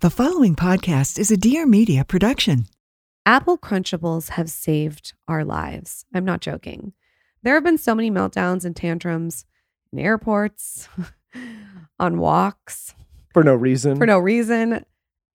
The following podcast is a Dear Media production. Apple Crunchables have saved our lives. I'm not joking. There have been so many meltdowns and tantrums in airports, on walks, for no reason. for no reason.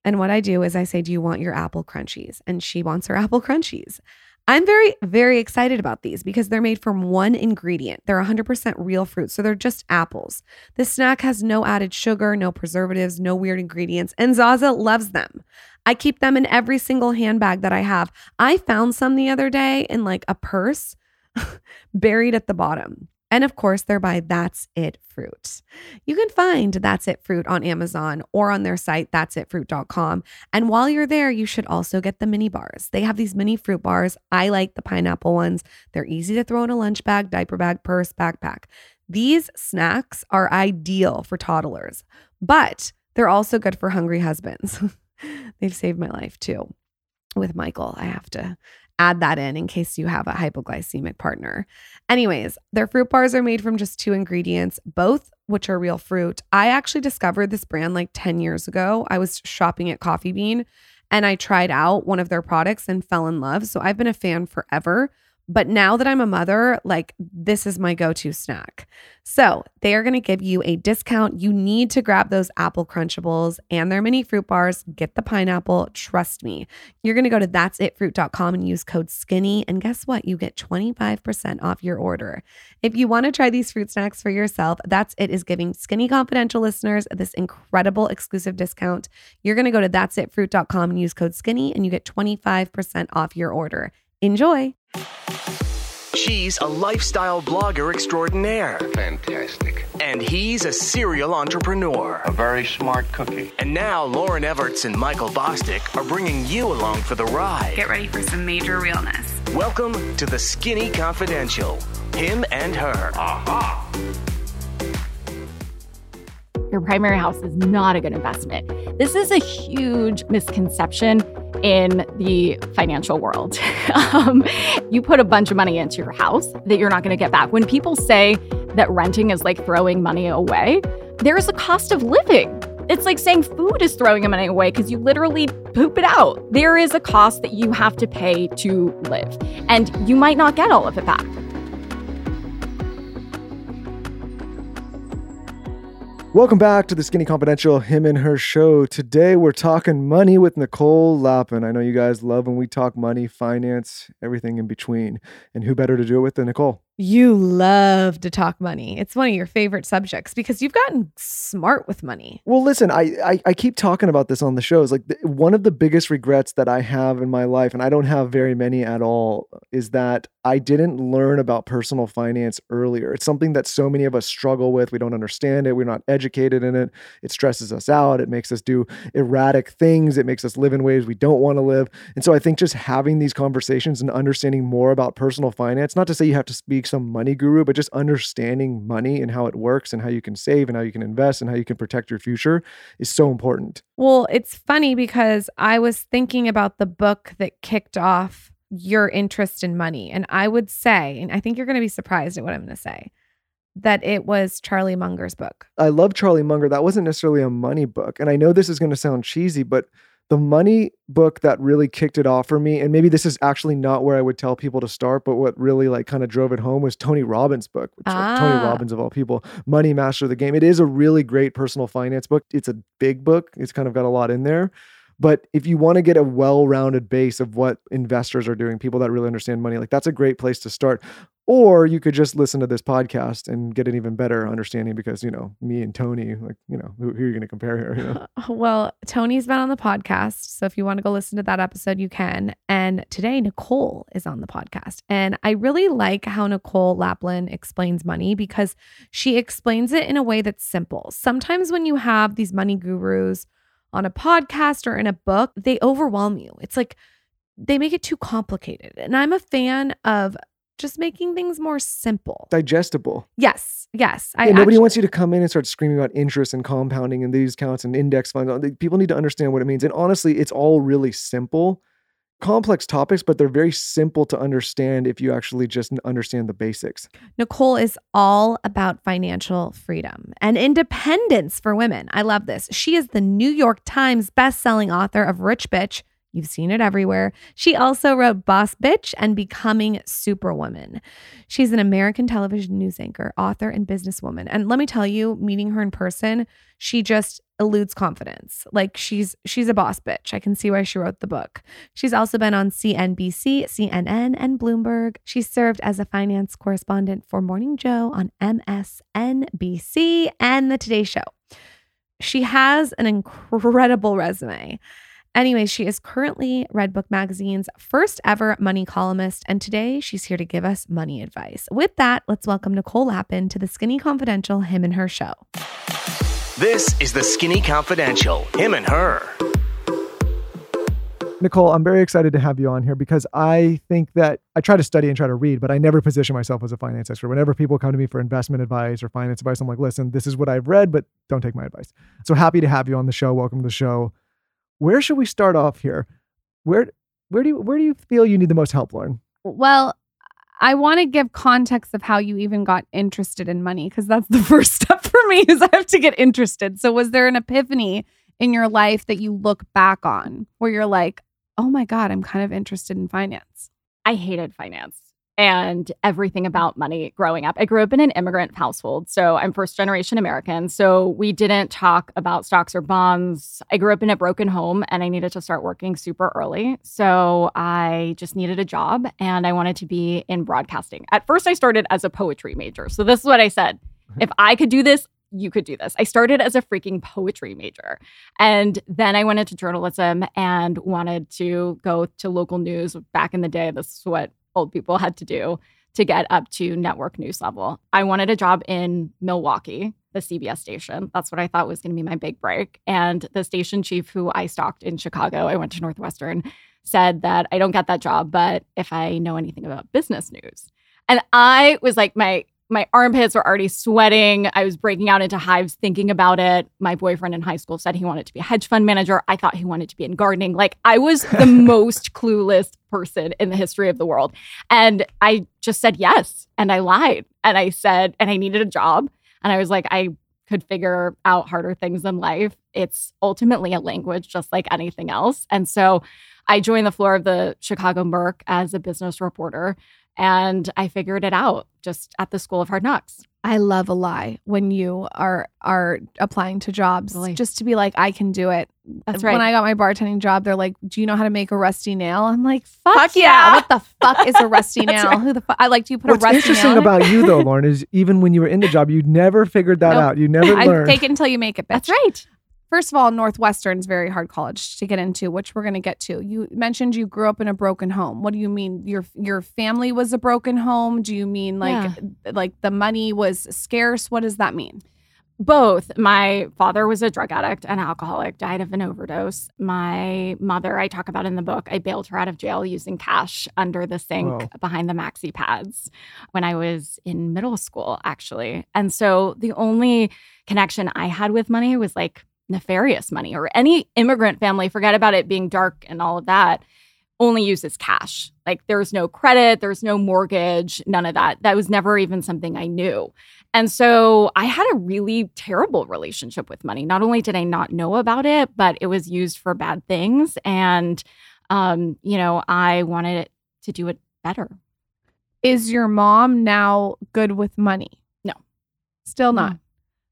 And what I do is I say, Do you want your apple crunchies? And she wants her apple crunchies. I'm very, very excited about these because they're made from one ingredient. They're 100% real fruit. So they're just apples. This snack has no added sugar, no preservatives, no weird ingredients. And Zaza loves them. I keep them in every single handbag that I have. I found some the other day in like a purse buried at the bottom. And of course, they're by That's It Fruit. You can find That's It Fruit on Amazon or on their site, that'sitfruit.com. And while you're there, you should also get the mini bars. They have these mini fruit bars. I like the pineapple ones. They're easy to throw in a lunch bag, diaper bag, purse, backpack. These snacks are ideal for toddlers, but they're also good for hungry husbands. They've saved my life too. With Michael, I have to add that in in case you have a hypoglycemic partner. Anyways, their fruit bars are made from just two ingredients, both which are real fruit. I actually discovered this brand like 10 years ago. I was shopping at Coffee Bean and I tried out one of their products and fell in love. So I've been a fan forever. But now that I'm a mother, like this is my go to snack. So they are going to give you a discount. You need to grab those apple crunchables and their mini fruit bars. Get the pineapple. Trust me. You're going to go to that'sitfruit.com and use code SKINNY. And guess what? You get 25% off your order. If you want to try these fruit snacks for yourself, That's It is giving Skinny Confidential listeners this incredible exclusive discount. You're going to go to that'sitfruit.com and use code SKINNY and you get 25% off your order. Enjoy. She's a lifestyle blogger extraordinaire, Fantastic. and he's a serial entrepreneur. A very smart cookie. And now Lauryn Evarts and Michael Bosstick are bringing you along for the ride. Get ready for some major realness. Welcome to the Skinny Confidential. Him and her. your primary house is not a good investment. This is a huge misconception in the financial world. um, you put a bunch of money into your house that you're not going to get back. When people say that renting is like throwing money away, there is a cost of living. It's like saying food is throwing money away because you literally poop it out. There is a cost that you have to pay to live, and you might not get all of it back. Welcome back to the Skinny Confidential Him and Her show. Today we're talking money with Nicole Lapin. I know you guys love when we talk money, finance, everything in between. And who better to do it with than Nicole? You love to talk money. It's one of your favorite subjects because you've gotten smart with money. Well, listen, I, I I keep talking about this on the shows. Like th- one of the biggest regrets that I have in my life, and I don't have very many at all, is that I didn't learn about personal finance earlier. It's something that so many of us struggle with. We don't understand it. We're not educated in it. It stresses us out. It makes us do erratic things. It makes us live in ways we don't want to live. And so I think just having these conversations and understanding more about personal finance, not to say you have to speak some money guru, but just understanding money and how it works and how you can save and how you can invest and how you can protect your future is so important. Well, it's funny because I was thinking about the book that kicked off your interest in money. And I would say, and I think you're going to be surprised at what I'm going to say, that it was Charlie Munger's book. I love Charlie Munger. That wasn't necessarily a money book. And I know this is going to sound cheesy, but the money book that really kicked it off for me, and maybe this is actually not where I would tell people to start, but what really like kind of drove it home was Tony Robbins' book, which Tony Ah. Robbins of all people, Money Master of the Game. It is a really great personal finance book. It's a big book. It's kind of got a lot in there. But if you want to get a well-rounded base of what investors are doing, people that really understand money, like that's a great place to start. Or you could just listen to this podcast and get an even better understanding because, you know, me and Tony, like, you know, who, who are you going to compare here? You know? Well, Tony's been on the podcast. So if you want to go listen to that episode, you can. And today, Nicole is on the podcast. And I really like how Nicole Lapin explains money because she explains it in a way that's simple. Sometimes when you have these money gurus on a podcast or in a book, they overwhelm you. It's like they make it too complicated. And I'm a fan of just making things more simple. Digestible. Yes, yes. I Yeah, nobody actu- wants you to come in and start screaming about interest and compounding and these counts and index funds. People need to understand what it means. And honestly, it's all really simple. complex topics, but they're very simple to understand if you actually just understand the basics. Nicole is all about financial freedom and independence for women. I love this. She is the New York Times best-selling author of Rich Bitch. You've seen it everywhere. She also wrote Boss Bitch and Becoming Superwoman. She's an American television news anchor, author, and businesswoman. And let me tell you, meeting her in person, she just eludes confidence. Like she's she's a boss bitch. I can see why she wrote the book. She's also been on CNBC, CNN, and Bloomberg. She served as a finance correspondent for Morning Joe on MSNBC and The Today Show. She has an incredible resume. Anyway, she is currently Redbook Magazine's first ever money columnist, and today she's here to give us money advice. With that, let's welcome Nicole Lapin to the Skinny Confidential Him and Her show. This is the Skinny Confidential, him and her. Nicole, I'm very excited to have you on here because I think that I try to study and try to read, but I never position myself as a finance expert. Whenever people come to me for investment advice or finance advice, I'm like, listen, this is what I've read, but don't take my advice. So happy to have you on the show. Welcome to the show. Where should we start off here? Where where do you where do you feel you need the most help, Lauryn? Well, I want to give context of how you even got interested in money because that's the first step for me is I have to get interested. So was there an epiphany in your life that you look back on where you're like, "Oh my god, I'm kind of interested in finance." I hated finance and everything about money growing up. I grew up in an immigrant household, so I'm first generation American. So we didn't talk about stocks or bonds. I grew up in a broken home and I needed to start working super early. So I just needed a job and I wanted to be in broadcasting. At first, I started as a poetry major. So this is what I said mm-hmm. if I could do this, you could do this. I started as a freaking poetry major. And then I went into journalism and wanted to go to local news. Back in the day, this is what old people had to do to get up to network news level. I wanted a job in Milwaukee, the CBS station. That's what I thought was going to be my big break. And the station chief who I stalked in Chicago, I went to Northwestern, said that I don't get that job, but if I know anything about business news. And I was like, my my armpits were already sweating. I was breaking out into hives thinking about it. My boyfriend in high school said he wanted to be a hedge fund manager. I thought he wanted to be in gardening. Like I was the most clueless person in the history of the world. And I just said yes. And I lied. And I said, and I needed a job. And I was like, I could figure out harder things in life. It's ultimately a language, just like anything else. And so I joined the floor of the Chicago Merc as a business reporter and I figured it out just at the School of Hard Knocks. I love a lie when you are are applying to jobs Really? just to be like I can do it. That's right. When I got my bartending job, they're like, "Do you know how to make a rusty nail?" I'm like, "Fuck, Fuck yeah. yeah. What the fuck is a rusty nail? right. Who the fuck? I like. Do you put What's a rusty interesting nail?" in it? about you though, Lauryn, is even when you were in the job, you never figured that Nope. out. You never I learned. take it until you make it. Bitch. That's right. First of all, Northwestern's very hard college to get into, which we're going to get to. You mentioned you grew up in a broken home. What do you mean? Your your family was a broken home? Do you mean like like the money was scarce? What does that mean? Both. My father was a drug addict and alcoholic, died of an overdose. My mother, I talk about in the book, I bailed her out of jail using cash under the sink Whoa. behind the maxi pads when I was in middle school, actually. And so the only connection I had with money was like nefarious money or any immigrant family, forget about it being dark and all of that, only uses cash. Like there's no credit, there's no mortgage, none of that. That was never even something I knew. And so I had a really terrible relationship with money. Not only did I not know about it, but it was used for bad things. And, um, you know, I wanted it to do it better. Is your mom now good with money? No. Still not.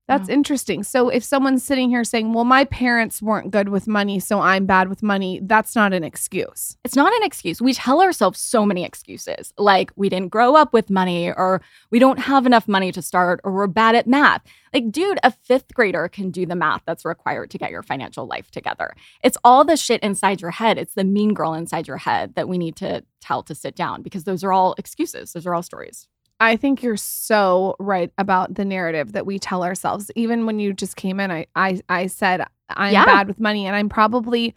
That's mm. interesting. So if someone's sitting here saying, "Well, my parents weren't good with money, so I'm bad with money," that's not an excuse. It's not an excuse. We tell ourselves so many excuses, like we didn't grow up with money, or we don't have enough money to start, or we're bad at math. Like, dude, a fifth grader can do the math that's required to get your financial life together. It's all the shit inside your head. It's the mean girl inside your head that we need to tell to sit down because those are all excuses. Those are all stories. I think you're so right about the narrative that we tell ourselves. Even when you just came in, I I, I said I'm Yeah. bad with money, and I'm probably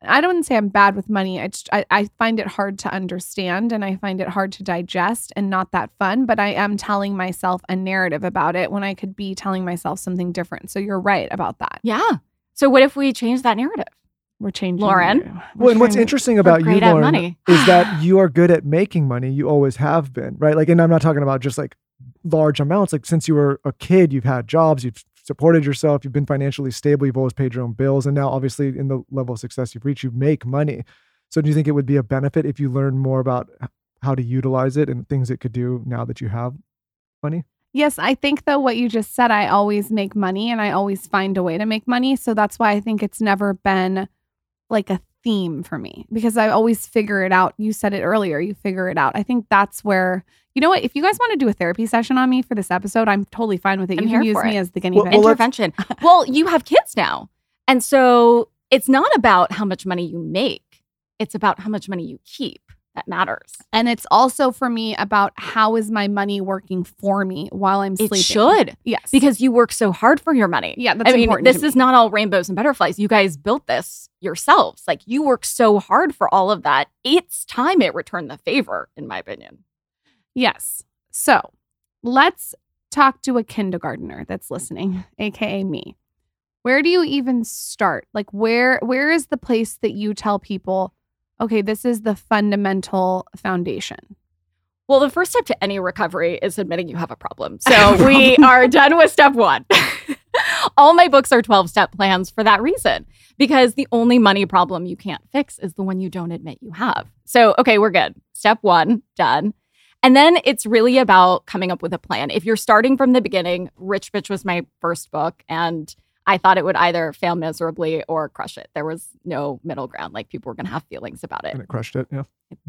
I don't say I'm bad with money. I, just, I I find it hard to understand, and I find it hard to digest, and not that fun. But I am telling myself a narrative about it when I could be telling myself something different. So you're right about that. Yeah. So, what if we change that narrative? We're changing. Lauryn? we're Well, and what's interesting about you, great at Lauryn, money. is that you are good at making money. You always have been, right? Like, and I'm not talking about just like large amounts. Like, since you were a kid, you've had jobs, you've supported yourself, you've been financially stable, you've always paid your own bills, and now, obviously, in the level of success you've reached, you make money. So, do you think it would be a benefit if you learned more about how to utilize it and things it could do now that you have money? Yes, I think though what you just said, I always make money and I always find a way to make money. So that's why I think it's never been like a theme for me because I always figure it out. You said it earlier, you figure it out. I think that's where, you know what, if you guys want to do a therapy session on me for this episode, I'm totally fine with it. I'm you can here use for me it. as the guinea Well- pig. well, intervention. well, you have kids now. And so it's not about how much money you make, it's about how much money you keep that matters. and it's also for me about how is my money working for me while I'm sleeping. It should Yes. because you work so hard for your money. yeah, that's I mean, important. this to is not all rainbows and butterflies. You guys built this yourselves. Like you work so hard for all of that. It's time it returned the favor, in my opinion. Yes. So let's talk to a kindergartner that's listening, aka me. Where do you even start? Like where where is the place that you tell people, okay, this is the fundamental foundation? Well, the first step to any recovery is admitting you have a problem. So we are done with step one. All my books are 12 step plans for that reason, because the only money problem you can't fix is the one you don't admit you have. So, okay, we're good. Step one, done. And then it's really about coming up with a plan. If you're starting from the beginning, Rich Bitch was my first book, and I thought it would either fail miserably or crush it. There was no middle ground. Like people were going to have feelings about it And it crushed it. Yeah.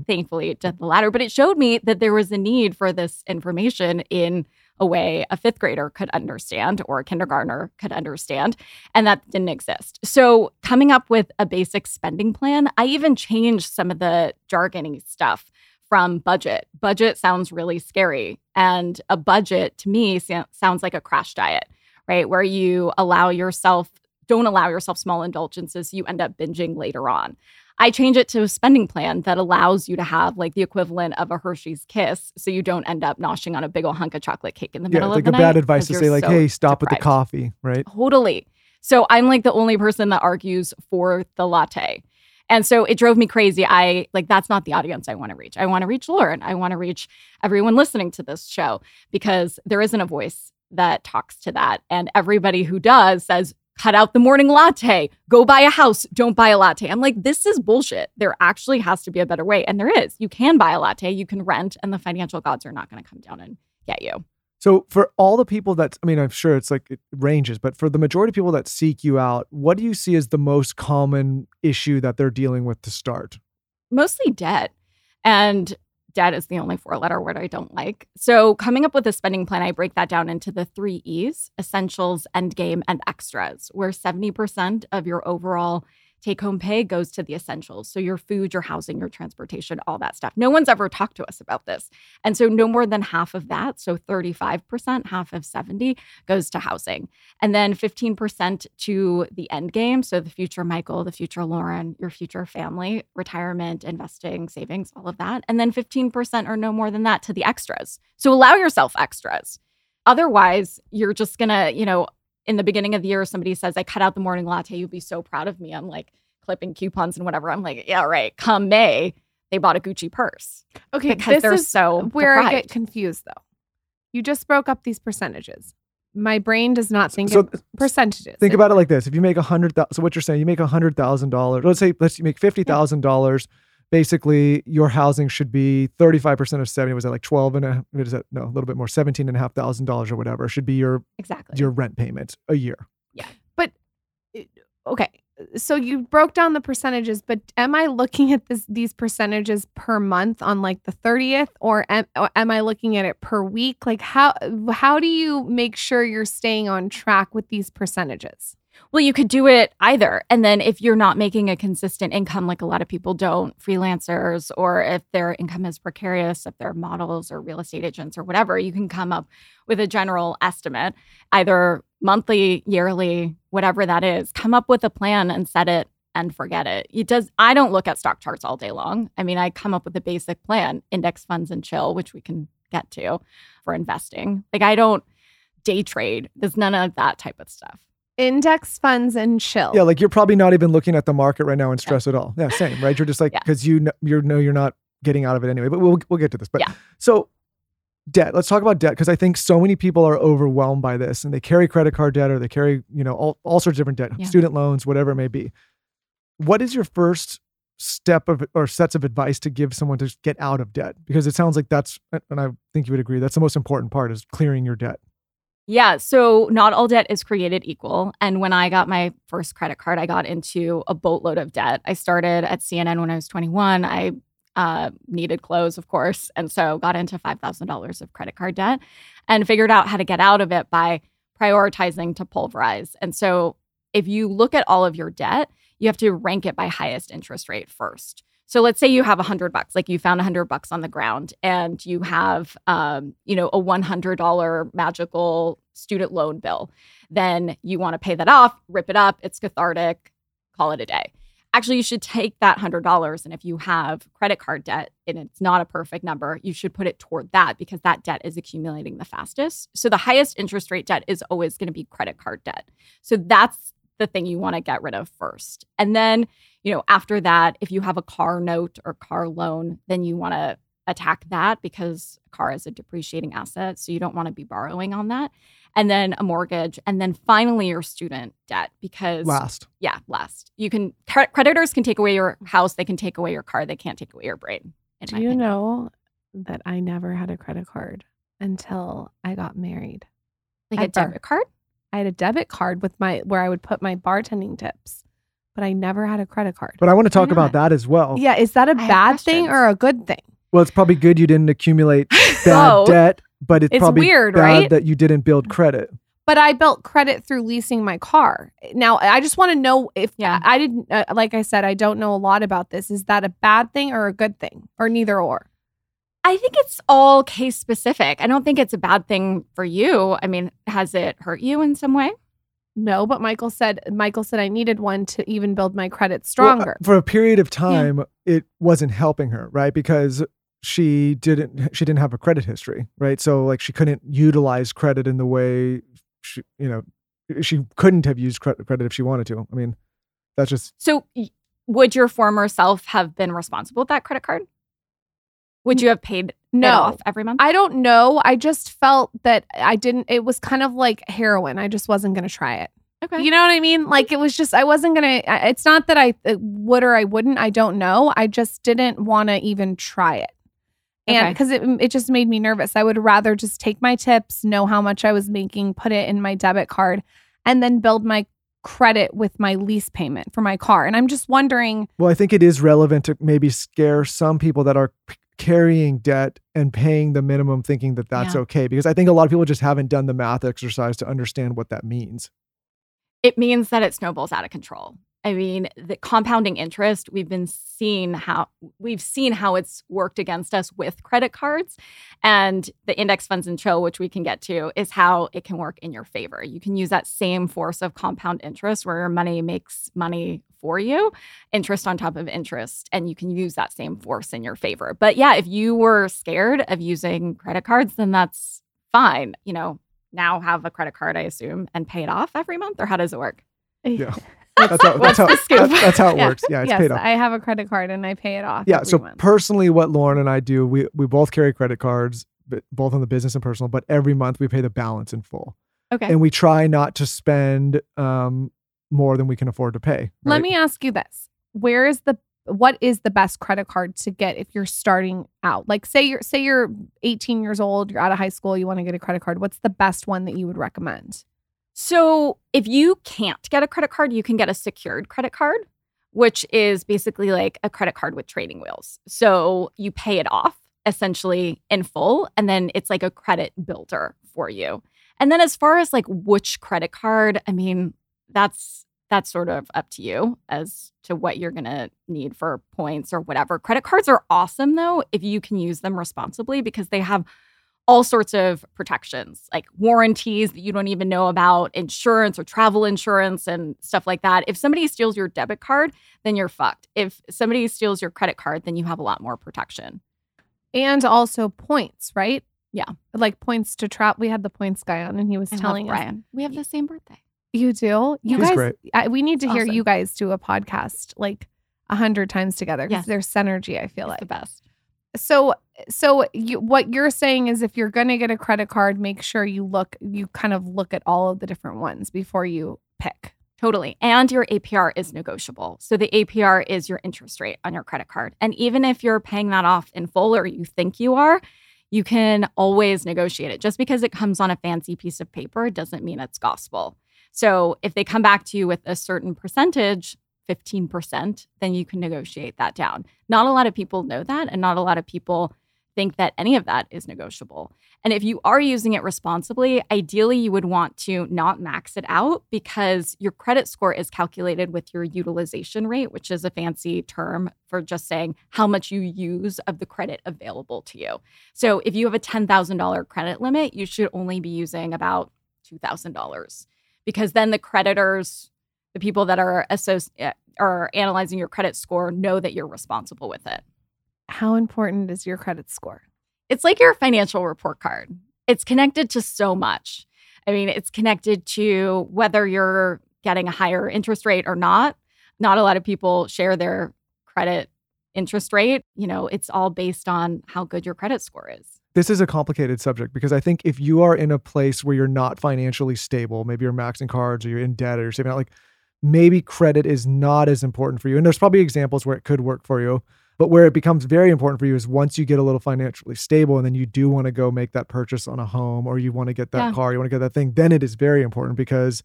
thankfully it did the latter but it showed me that there was a need for this information in a way a fifth grader could understand or a kindergartner could understand and that didn't exist so coming up with a basic spending plan i even changed some of the jargony stuff from budget budget sounds really scary and a budget to me sounds like a crash diet right where you allow yourself don't allow yourself small indulgences you end up binging later on I change it to a spending plan that allows you to have like the equivalent of a Hershey's kiss so you don't end up noshing on a big old hunk of chocolate cake in the Yeah. middle like of a the bad advice to say, like, so hey, stop with the coffee, right? Totally. So I'm like the only person that argues for the latte. And so it drove me crazy. I like that's not the audience I want to reach. I want to reach Lauryn. I want to reach everyone listening to this show because there isn't a voice that talks to that. And everybody who does says, cut out the morning latte, go buy a house, don't buy a latte. I'm like, this is bullshit. There actually has to be a better way. And there is. You can buy a latte, you can rent, and the financial gods are not going to come down and get you. So for all the people that I mean, I'm sure it's like it ranges, but for the majority of people that seek you out, what do you see as the most common issue that they're dealing with to start? mostly debt. And debt is the only four letter word I don't like. So, coming up with a spending plan, I break that down into the three E's essentials, endgame, and extras, where 70% of your overall take home pay goes to the essentials. So, your food, your housing, your transportation, all that stuff. No one's ever talked to us about this. And so, no more than half of that, so 35%, half of 70 goes to housing. And then 15% to the end game. So the future Michael, the future Lauryn, your future family, retirement, investing, savings, all of that. And then 15% or no more than that to the extras. So allow yourself extras. Otherwise, you're just going to, you know, in the beginning of the year, somebody says, I cut out the morning latte. You'd be so proud of me. I'm like clipping coupons and whatever. I'm like, yeah, right. Come May, they bought a Gucci purse Okay, because this they're is so where I get confused though. You just broke up these percentages. My brain does not think So in percentages. think about it like this: if you make a hundred thousand, so what you're saying, you make a hundred thousand dollars. Let's say let's you make fifty thousand dollars. Basically, your housing should be thirty five percent of seventy. Was that like twelve and a? What is that? No, a little bit more, seventeen and a half thousand dollars or whatever should be your Exactly. your rent payment a year. Yeah. But okay so you broke down the percentages but am i looking at this these percentages per month on like the 30th or am, or am i looking at it per week like how how do you make sure you're staying on track with these percentages Well, you could do it either. And then if you're not making a consistent income, like a lot of people don't, freelancers, or if their income is precarious, if they're models or real estate agents or whatever, you can come up with a general estimate, either monthly, yearly, whatever that is. Come up with a plan and set it and forget it. It does I don't look at stock charts all day long. I mean, I come up with a basic plan, index funds and chill, which we can get to for investing. Like I don't day trade. There's none of that type of stuff. Index funds and chill. Yeah, like you're probably not even looking at the market right now and stress at all. Yeah, same, right? You're just like Yeah. because you know, you know you're not getting out of it anyway. But we'll we'll get to this. But Yeah. so debt. Let's talk about debt because I think so many people are overwhelmed by this and they carry credit card debt or they carry you know all all sorts of different debt, Yeah. student loans, whatever it may be. What is your first step of or sets of advice to give someone to get out of debt? Because it sounds like that's and I think you would agree that's the most important part is clearing your debt. Yeah, so not all debt is created equal. And when I got my first credit card, I got into a boatload of debt. I started at CNN when I was 21. I uh, needed clothes, of course, and so got into $5,000 of credit card debt and figured out how to get out of it by prioritizing to pulverize. And so if you look at all of your debt, you have to rank it by highest interest rate first. So let's say you have a hundred bucks, like you found a hundred bucks on the ground, and you have, um, you know, a one hundred dollar magical student loan bill. Then you want to pay that off, rip it up. It's cathartic. Call it a day. Actually, you should take that hundred dollars, and if you have credit card debt and it's not a perfect number, you should put it toward that because that debt is accumulating the fastest. So the highest interest rate debt is always going to be credit card debt. So that's the thing you want to get rid of first, and then you know, after that, if you have a car note or car loan, then you want to attack that because a car is a depreciating asset. So you don't want to be borrowing on that. And then a mortgage. And then finally your student debt because, Last. yeah, last. You can, creditors can take away your house, they can take away your car, they can't take away your brain. Do you opinion. know that I never had a credit card until I got married? Like a debit card? I had a debit card with my where I would put my bartending tips, but I never had a credit card. But I want to talk about that as well. yeah, is that a I bad thing or a good thing? Well, it's probably good you didn't accumulate bad Oh. debt, but it's, It's probably weird, bad right? that you didn't build credit. But I built credit through leasing my car. Now, I just want to know if Yeah. I didn't uh, like I said I don't know a lot about this. Is that a bad thing or a good thing or neither or? I think it's all case specific. I don't think it's a bad thing for you. I mean, has it hurt you in some way? No, but Michael said Michael said I needed one to even build my credit Well, uh, stronger. for a period of time, it wasn't helping her, right? Because she didn't she didn't have a credit history, right? So like she couldn't utilize credit in the way she, you know, she couldn't have used credit credit if she wanted to. I mean, that's just So, would your former self have been responsible with that credit card? Would you have paid it No. off every month? I don't know. I just felt that I didn't it was kind of like heroin. I just wasn't going to try it. okay. You know what I mean? Like it was just I wasn't going to it's not that I uh, would or I wouldn't. I don't know. I just didn't want to even try it. And Okay. because it, it just made me nervous. I would rather just take my tips, know how much I was making, put it in my debit card, and then build my credit with my lease payment for my car. And I'm just wondering, well, I think it is relevant to maybe scare some people that are p- carrying debt and paying the minimum thinking that that's Yeah. okay because I think a lot of people just haven't done the math exercise to understand what that means. it means that it snowballs out of control. I mean, the compounding interest, we've been seeing how we've seen how it's worked against us with credit cards and the index funds and chill, which we can get to, is how it can work in your favor. You can use that same force of compound interest where your money makes money for you, interest on top of interest, and you can use that same force in your favor. But yeah, if you were scared of using credit cards, then that's fine. You know, now have a credit card, I assume, and pay it off every month, or how does it work? Yeah. That's how, that's how, the scoop? that- that's how it Yeah. works. Yeah, it's yes, paid off. I have a credit card and I pay it off. yeah so month. personally what lauryn and i do we we both carry credit cards but both on the business and personal but every month we pay the balance in full Okay. and we try not to spend um more than we can afford to pay Let me ask you this. Where is the what is the best credit card to get if you're starting out? Like say you're say you're 18 years old, you're out of high school, you want to get a credit card. What's the best one that you would recommend? So, if you can't get a credit card, you can get a secured credit card, which is basically like a credit card with trading wheels. So, you pay it off essentially in full, and then it's like a credit builder for you. And then, as far as like which credit card, I mean, that's that's sort of up to you as to what you're going to need for points or whatever. Credit cards are awesome though if you can use them responsibly because they have all sorts of protections, like warranties that you don't even know about, insurance or travel insurance and stuff like that. If somebody steals your debit card, then you're fucked. If somebody steals your credit card, then you have a lot more protection. And also points, right? Yeah. Like points to trap. We had the points guy on and he was I telling us Brian. We have the same birthday. You do? You He's guys, great. I, we need to It's hear awesome. you guys do a podcast like a hundred times together because Yes. there's synergy. I feel It's like the best. so. So you, what you're saying is, if you're going to get a credit card, make sure you look, you kind of look at all of the different ones before you pick. Totally. And your APR is negotiable. So the APR is your interest rate on your credit card. And even if you're paying that off in full or you think you are, you can always negotiate it. Just because it comes on a fancy piece of paper doesn't mean it's gospel. So if they come back to you with a certain percentage, 15%, then you can negotiate that down. Not a lot of people know that. And not a lot of people think that any of that is negotiable. And if you are using it responsibly, ideally you would want to not max it out because your credit score is calculated with your utilization rate, which is a fancy term for just saying how much you use of the credit available to you. So if you have a $10,000 credit limit, you should only be using about $2,000 because then the creditors, the people that are associ- eh, are analyzing your credit score know that you're responsible with it. How important is your credit score? it's like your financial report card. It's connected to so much. I mean, it's connected to whether you're getting a higher interest rate or not. Not a lot of people share their credit interest rate. You know, it's all based on how good your credit score is. This is a complicated subject because I think if you are in a place where you're not financially stable, maybe you're maxing cards or you're in debt or you're saving out, like maybe credit is not as important for you. And there's probably examples where it could work for you. But where it becomes very important for you is once you get a little financially stable and then you do want to go make that purchase on a home or you want to get that Yeah. car, you want to get that thing, then it is very important because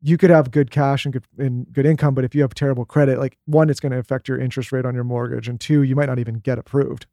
you could have good cash and good and good income, but if you have terrible credit, like one, it's going to affect your interest rate on your mortgage, and two, you might not even get approved.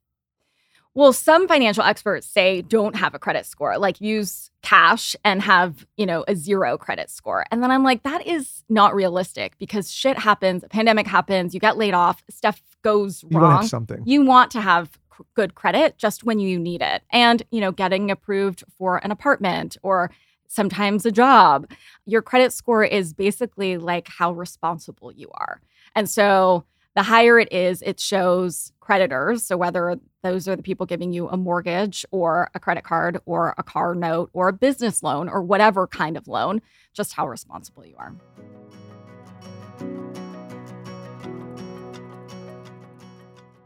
Well, some financial experts say don't have a credit score, like use cash and have, you know, a zero credit score. And then I'm like, that is not realistic because shit happens, a pandemic happens, you get laid off, stuff goes wrong. You want to have something. you want to have c- good credit just when you need it and you know getting approved for an apartment or sometimes a job your credit score is basically like how responsible you are and so the higher it is it shows creditors so whether those are the people giving you a mortgage or a credit card or a car note or a business loan or whatever kind of loan just how responsible you are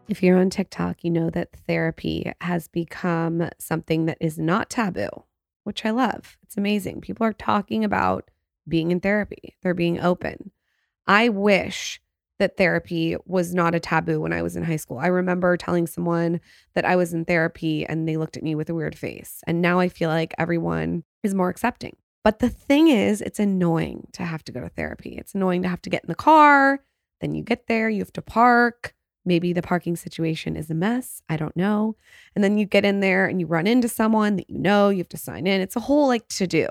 If you're on TikTok, you know that therapy has become something that is not taboo, which I love. It's amazing. People are talking about being in therapy, they're being open. I wish that therapy was not a taboo when I was in high school. I remember telling someone that I was in therapy and they looked at me with a weird face. And now I feel like everyone is more accepting. But the thing is, it's annoying to have to go to therapy. It's annoying to have to get in the car. Then you get there, you have to park. Maybe the parking situation is a mess. I don't know. And then you get in there and you run into someone that you know, you have to sign in. It's a whole like to do,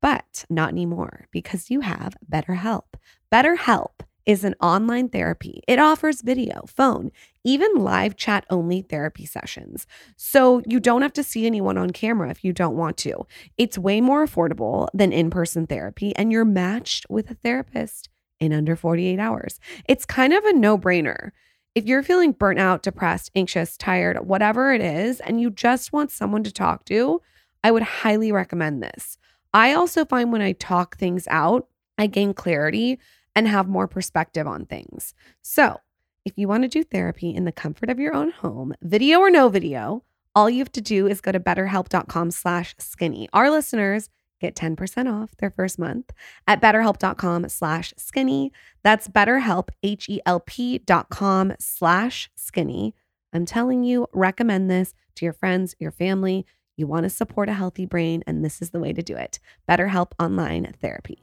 but not anymore because you have BetterHelp. BetterHelp is an online therapy. It offers video, phone, even live chat only therapy sessions. So you don't have to see anyone on camera if you don't want to. It's way more affordable than in person therapy, and you're matched with a therapist in under 48 hours. It's kind of a no brainer. If you're feeling burnt out, depressed, anxious, tired, whatever it is, and you just want someone to talk to, I would highly recommend this. I also find when I talk things out, I gain clarity and have more perspective on things. So, if you want to do therapy in the comfort of your own home, video or no video, all you have to do is go to betterhelp.com slash skinny. Our listeners get 10% off their first month at betterhelp.com slash skinny. That's betterhelp, H-E-L-P dot com slash skinny. I'm telling you, recommend this to your friends, your family. You want to support a healthy brain, and this is the way to do it. BetterHelp Online Therapy.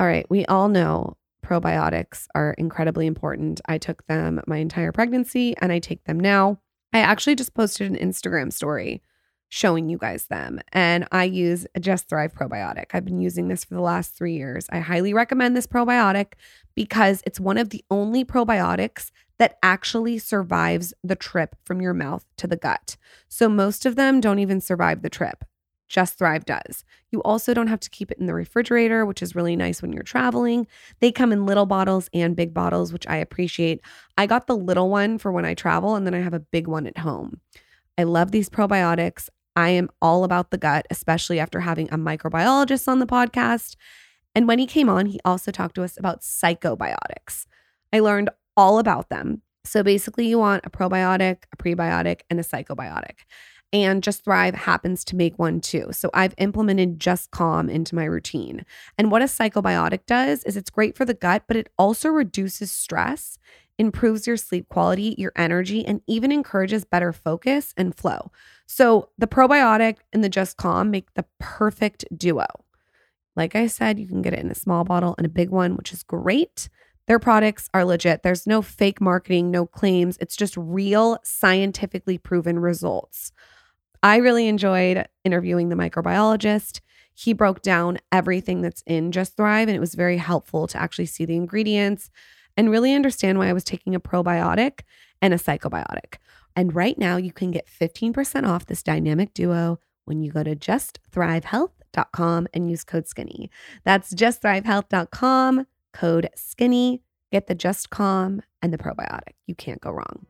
All right, we all know probiotics are incredibly important. I took them my entire pregnancy and I take them now. I actually just posted an Instagram story showing you guys them. And I use a Just Thrive probiotic. I've been using this for the last three years. I highly recommend this probiotic because it's one of the only probiotics that actually survives the trip from your mouth to the gut. So most of them don't even survive the trip. Just Thrive does. You also don't have to keep it in the refrigerator, which is really nice when you're traveling. They come in little bottles and big bottles, which I appreciate. I got the little one for when I travel, and then I have a big one at home. I love these probiotics. I am all about the gut, especially after having a microbiologist on the podcast. And when he came on, he also talked to us about psychobiotics. I learned all about them. So basically, you want a probiotic, a prebiotic, and a psychobiotic. And Just Thrive happens to make one too. So I've implemented Just Calm into my routine. And what a psychobiotic does is it's great for the gut, but it also reduces stress, improves your sleep quality, your energy, and even encourages better focus and flow. So the probiotic and the Just Calm make the perfect duo. Like I said, you can get it in a small bottle and a big one, which is great. Their products are legit. There's no fake marketing, no claims. It's just real, scientifically proven results. I really enjoyed interviewing the microbiologist. He broke down everything that's in Just Thrive, and it was very helpful to actually see the ingredients and really understand why I was taking a probiotic and a psychobiotic. And right now, you can get 15% off this dynamic duo when you go to justthrivehealth.com and use code skinny. That's justthrivehealth.com, code skinny. Get the Just Calm and the probiotic. You can't go wrong.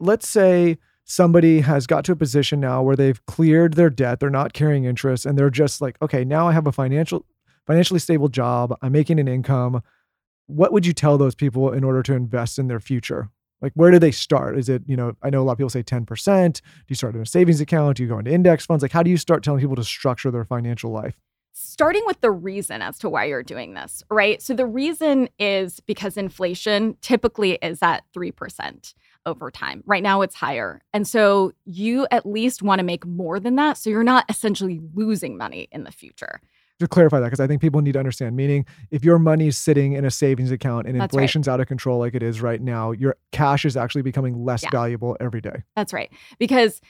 Let's say somebody has got to a position now where they've cleared their debt, they're not carrying interest, and they're just like, okay, now I have a financial financially stable job, I'm making an income. What would you tell those people in order to invest in their future? Like where do they start? Is it, you know, I know a lot of people say 10%. Do you start in a savings account? Do you go into index funds? Like how do you start telling people to structure their financial life? starting with the reason as to why you're doing this, right? So the reason is because inflation typically is at 3% over time. Right now it's higher. And so you at least want to make more than that so you're not essentially losing money in the future. To clarify that, because I think people need to understand, meaning if your money's sitting in a savings account and That's inflation's out of control like it is right now, your cash is actually becoming less Yeah. valuable every day. That's right. Because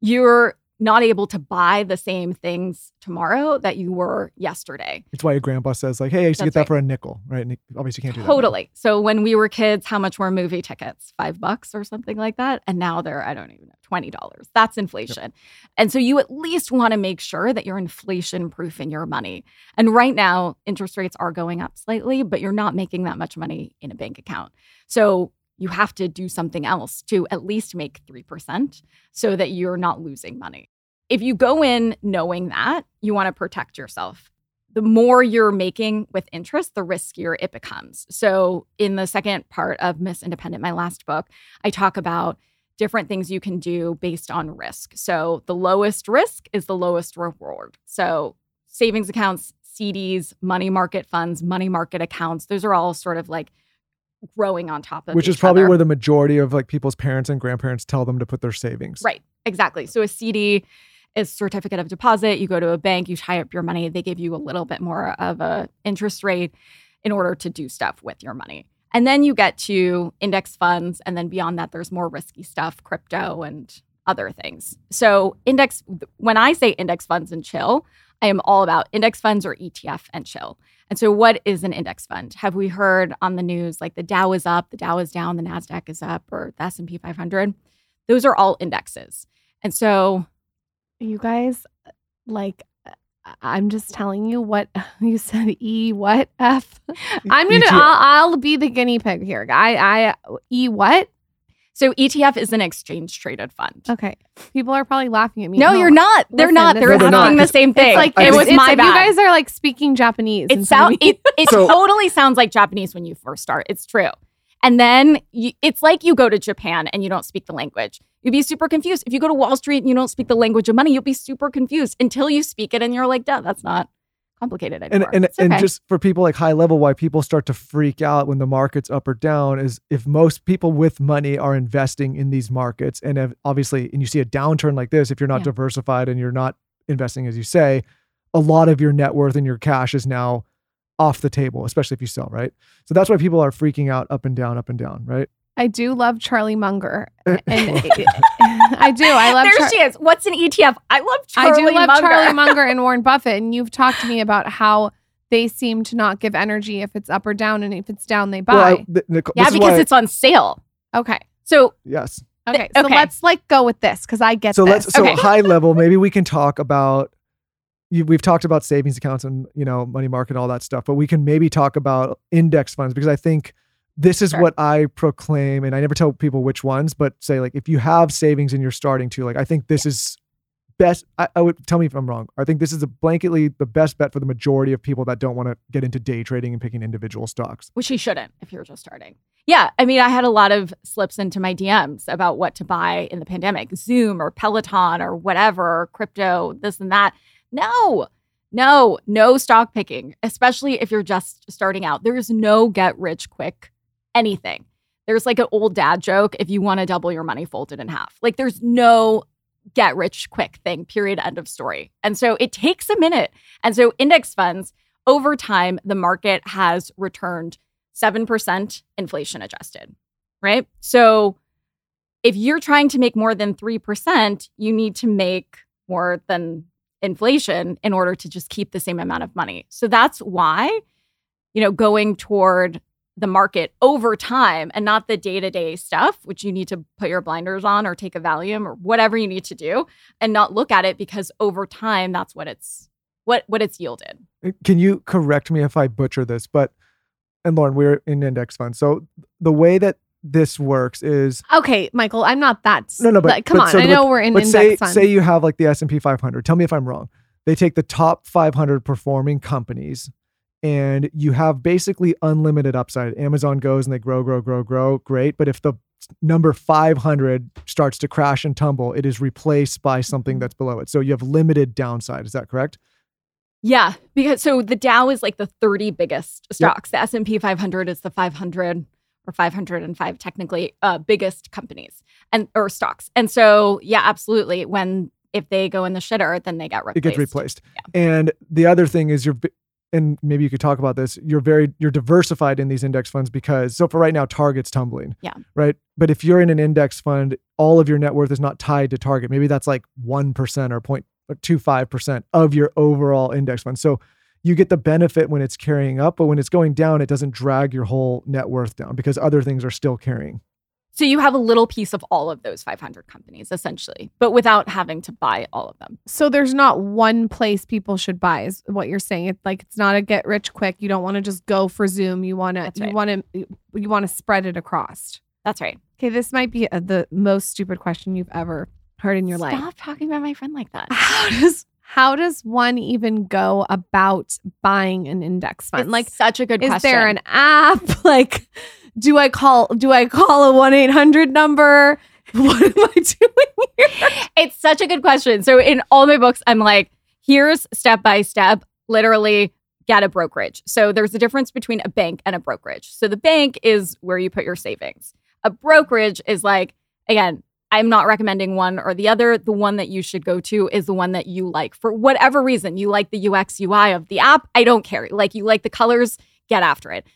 you're not able to buy the same things tomorrow that you were yesterday. It's why your grandpa says, like, hey, I used to get that right. for a nickel, right? And you can't do that. Totally. So when we were kids, how much were movie tickets? Five bucks or something like that. And now they're, I don't even know, $20. That's inflation. And so you at least want to make sure that you're inflation proofing your money. And right now, interest rates are going up slightly, but you're not making that much money in a bank account. So you have to do something else to at least make 3% so that you're not losing money. If you go in knowing that, you want to protect yourself the more you're making with interest, the riskier it becomes. So, in the second part of Miss Independent, my last book, I talk about different things you can do based on risk. So, the lowest risk is the lowest reward. So, savings accounts, CDs, money market funds, money market accounts, those are all sort of like growing on top of Which is probably other. where the majority of like people's parents and grandparents tell them to put their savings. Right. Exactly. So a CD is certificate of deposit. You go to a bank, you tie up your money. They give you a little bit more of a interest rate in order to do stuff with your money. And then you get to index funds, and then beyond that, there's more risky stuff, crypto and other things. So index, when I say index funds and chill, I am all about index funds or ETF and chill. And so, what is an index fund? Have we heard on the news like the Dow is up, the Dow is down, the Nasdaq is up, or the S and P 500? Those are all indexes. And so, You guys, like, I- I'm just telling you what you said. E what F? I'm gonna. I'll, I'll be the guinea pig here. I I E what? So ETF is an exchange traded fund. Okay. People are probably laughing at me. No, you're not. They're listen, not. They're is- No, asking the same thing. It's like it was it's my like bad. You guys are like speaking Japanese. it instead sound, it, it So- totally sounds like Japanese when you first start. It's true. And then you, it's like you go to Japan and you don't speak the language. You'd be super confused. If you go to Wall Street and you don't speak the language of money, you'll be super confused until you speak it and you're like, duh, that's not complicated And anymore. and, and okay. just for people like high level, why people start to freak out when the market's up or down is if most people with money are investing in these markets, and if, obviously, and you see a downturn like this, if you're not Yeah. diversified and you're not investing as you say, a lot of your net worth and your cash is now off the table, especially if you sell, right? So that's why people are freaking out up and down, up and down, right? I do love Charlie Munger, and I do. I love. there Char- she is. What's an ETF? I love Charlie. I Charlie do love Munger. Charlie Munger and Warren Buffett, and you've talked to me about how they seem to not give energy if it's up or down, and if it's down, they buy. Well, I, th- Nicole, yeah, because why- it's on sale. okay, So yes. okay. So okay. let's like go with this because I get so this. let's so Okay. high level maybe we can talk about you, we've talked about savings accounts and you know money market and all that stuff but we can maybe talk about index funds because i think this is Sure. what I proclaim, and I never tell people which ones, but say like if you have savings and you're starting to, like I think this is best. I, I would tell me if I'm wrong. I think this is a blanketly the best bet for the majority of people that don't want to get into day trading and picking individual stocks. which you shouldn't if you're just starting. Yeah, I mean, I had a lot of slips into my DMs about what to buy in the pandemic Zoom or Peloton or whatever, crypto, this and that. No, no, no stock picking, especially if you're just starting out. There is no get rich quick anything. There's like an old dad joke if you want to double your money, fold it in half. Like there's no get rich quick thing, period, end of story. And so it takes a minute. And so index funds, over time, the market has returned 7% inflation adjusted, right? So if you're trying to make more than 3%, you need to make more than inflation in order to just keep the same amount of money. So that's why, you know, going toward the market over time and not the day-to-day stuff which you need to put your blinders on or take a valium or whatever you need to do and not look at it because over time that's what it's what what it's yielded. Uh, can you correct me if I butcher this? But and Lauryn, we're in index funds, so the way that this works is Okay, Michael, I'm not that. No, no, but- like, come but on. so- I know but- we're in but index say funds. say you have like the S and P 500. Tell me if I'm wrong. They take the top 500 performing companies, and you have basically unlimited upside. Amazon goes and they grow, grow, grow, grow. Great, but if the number 500 starts to crash and tumble, it is replaced by something that's below it. So you have limited downside. Is that correct? Yeah, because so the Dow is like the 30 biggest stocks. The S&P 500 is the 500 or 505 technically uh, biggest companies and or stocks. And so yeah, absolutely when if they go in the shitter, then they get replaced. it gets replaced. Yeah. And the other thing is you're and maybe you could talk about this. You're very you're diversified in these index funds because so for right now Target's tumbling. Yeah. Right? But if you're in an index fund, all of your net worth is not tied to Target. Maybe that's like 1% or 0.25% of your overall index fund. So you get the benefit when it's carrying up, but when it's going down, it doesn't drag your whole net worth down because other things are still carrying. So you have a little piece of all of those 500 companies essentially, but without having to buy all of them. so there's not one place people should buy is what you're saying. It's like it's not a get rich quick. You don't want to just go for Zoom. You want to That's you want to you want to spread it across. That's right. Okay, this might be uh the most stupid question you've ever heard in your Stop life. Stop talking about my friend like that. How does how does one even go about buying an index fund? It's like such a good is question. there an app? Like do I call do I call a 1-800 number? What am I doing here? It's such a good question. So in all my books, I'm like, here's step by step, literally get a brokerage. So there's a difference between a bank and a brokerage. So the bank is where you put your savings. A brokerage is like, again, I'm not recommending one or the other. The one that you should go to is the one that you like for whatever reason. You like the UX UI of the app. I don't care. Like you like the colors, get after it.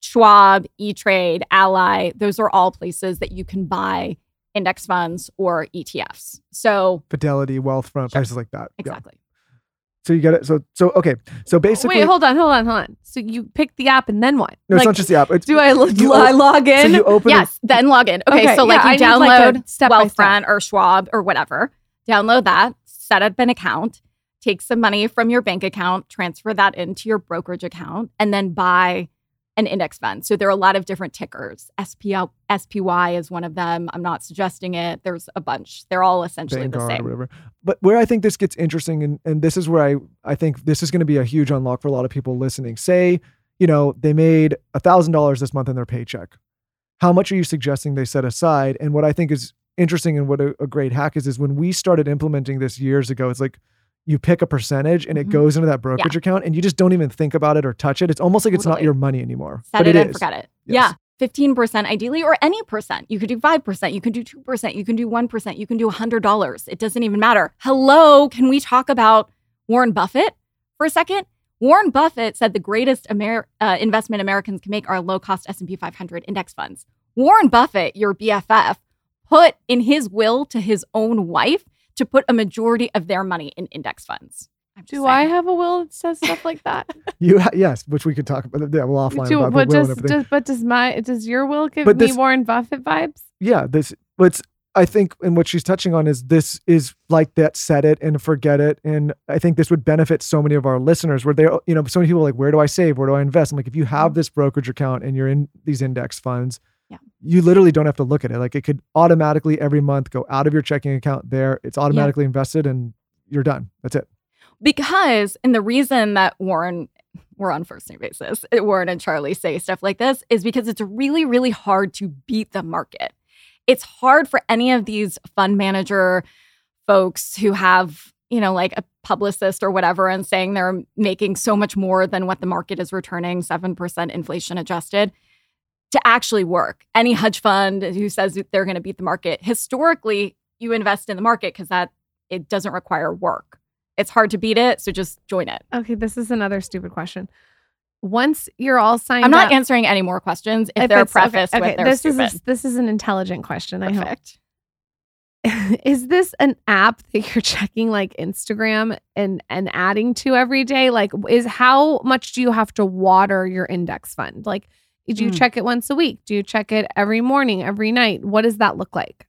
Schwab, E Trade, Ally, those are all places that you can buy index funds or ETFs. So Fidelity, Wealthfront, places like that. Yeah. exactly. So you get it. So so okay. So basically Wait, hold on, hold on, hold on. So you pick the app and then what? no, it's not just the app. It's, do I, lo- you I log so in? you open it- Yes, then log in. Okay, Okay, so like yeah, you I like, download step. Wealthfront or Schwab or whatever. Download that, set up an account, take some money from your bank account, transfer that into your brokerage account, and then buy an index fund. So there are a lot of different tickers. SPL, SPY is one of them. I'm not suggesting it. There's a bunch. They're all essentially the Vanguard or same. whatever. But where I think this gets interesting, and, and this is where I, I think this is going to be a huge unlock for a lot of people listening. Say, you know, they made $1,000 this month in their paycheck. How much are you suggesting they set aside? And what I think is interesting and what a, a great hack is, is when we started implementing this years ago, it's like you pick a percentage and it Mhm. goes into that brokerage account and you just don't even think about it or touch it. It's almost like it's not your money anymore. Set but it, it and is. forget it. Yes. Yeah. 15% ideally, or any percent. You could do 5%, you can do 2%, you can do 1%, you can do $100. It doesn't even matter. Hello, can we talk about Warren Buffett for a second? Warren Buffett said the greatest Amer- uh, investment Americans can make are low cost S&P 500 index funds. Warren Buffett, your BFF, put in his will to his own wife to put a majority of their money in index funds. I'm just Do I have a will that says stuff like that? You ha- yes, which we could talk about. Yeah, well, offline Do, about the but will and does, everything. does but does my does your will give But me this- Warren Buffett vibes? yeah, this but I think, and what she's touching on is this is like that set it and forget it. And I think this would benefit so many of our listeners where they're, you know, so many people are like, where do I save? Where do I invest? I'm like, if you have mm-hmm. this brokerage account and you're in these index funds, Yeah. you literally don't have to look at it. Like it could automatically every month go out of your checking account there. It's automatically invested and you're done. That's it. because and the reason that warren we're on first name basis uh, warren and charlie say stuff like this is because it's really really hard to beat the market it's hard for any of these fund manager folks who have you know like a publicist or whatever and saying they're making so much more than what the market is returning 7% inflation adjusted to actually work any hedge fund who says they're going to beat the market historically you invest in the market because that it doesn't require work it's hard to beat it, so just join it. Okay, this is another stupid question. Once you're all signed I'm not up, answering any more questions if, if they're okay, prefaced okay, with they're this stupid. is this is an intelligent question. I hope. Is this an app that you're checking like Instagram and and adding to every day? Like, is how much do you have to water your index fund? Like, do you Hmm. check it once a week? Do you check it every morning, every night? What does that look like?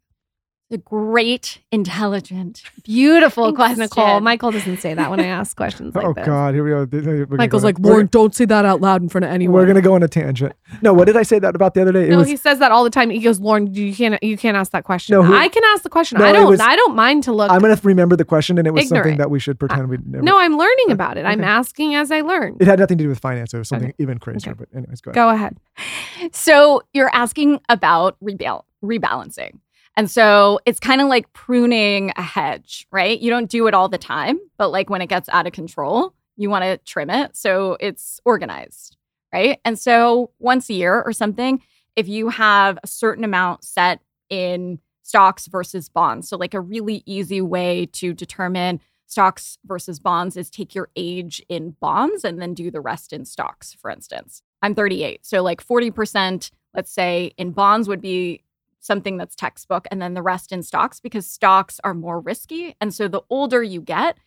A great, intelligent, beautiful Thanks, question. Nicole. Michael doesn't say that when I ask questions oh, like oh this. God, here we go. We're Michael's go- like, we're- Lauryn, don't say that out loud in front of anyone. We're gonna go on a tangent. No, what did I say that about the other day? It no, was he says that all the time. He goes, Lauryn, you can't you can't ask that question. No, who- I can ask the question. No, I don't was- I don't mind to look. I'm gonna remember the question, and it was something that we should pretend we never. no, I'm learning about it. I'm asking as I learn. it had nothing to do with finance. It was something Okay. even crazier. Okay. But anyways, go ahead. Go ahead. So you're asking about rebal- rebalancing. And so it's kind of like pruning a hedge, right? You don't do it all the time, but like when it gets out of control, you want to trim it so it's organized, right? And so once a year or something, if you have a certain amount set in stocks versus bonds, so like a really easy way to determine stocks versus bonds is take your age in bonds and then do the rest in stocks, for instance. I'm 38. So like 40%, let's say in bonds would be something that's textbook and then the rest in stocks because stocks are more risky. And so the older you get,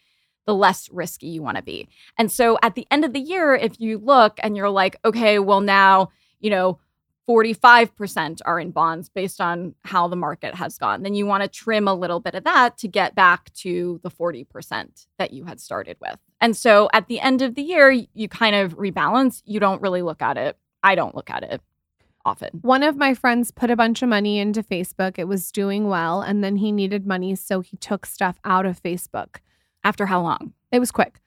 the less risky you want to be. And so at the end of the year, if you look and you're like, okay, well, now, you know, 45% are in bonds based on how the market has gone, then you want to trim a little bit of that to get back to the 40% that you had started with. And so at the end of the year, you kind of rebalance. You don't really look at it. I don't look at it often. One of my friends put a bunch of money into Facebook. It was doing well. And then he needed money. So he took stuff out of Facebook. After how long? It was quick.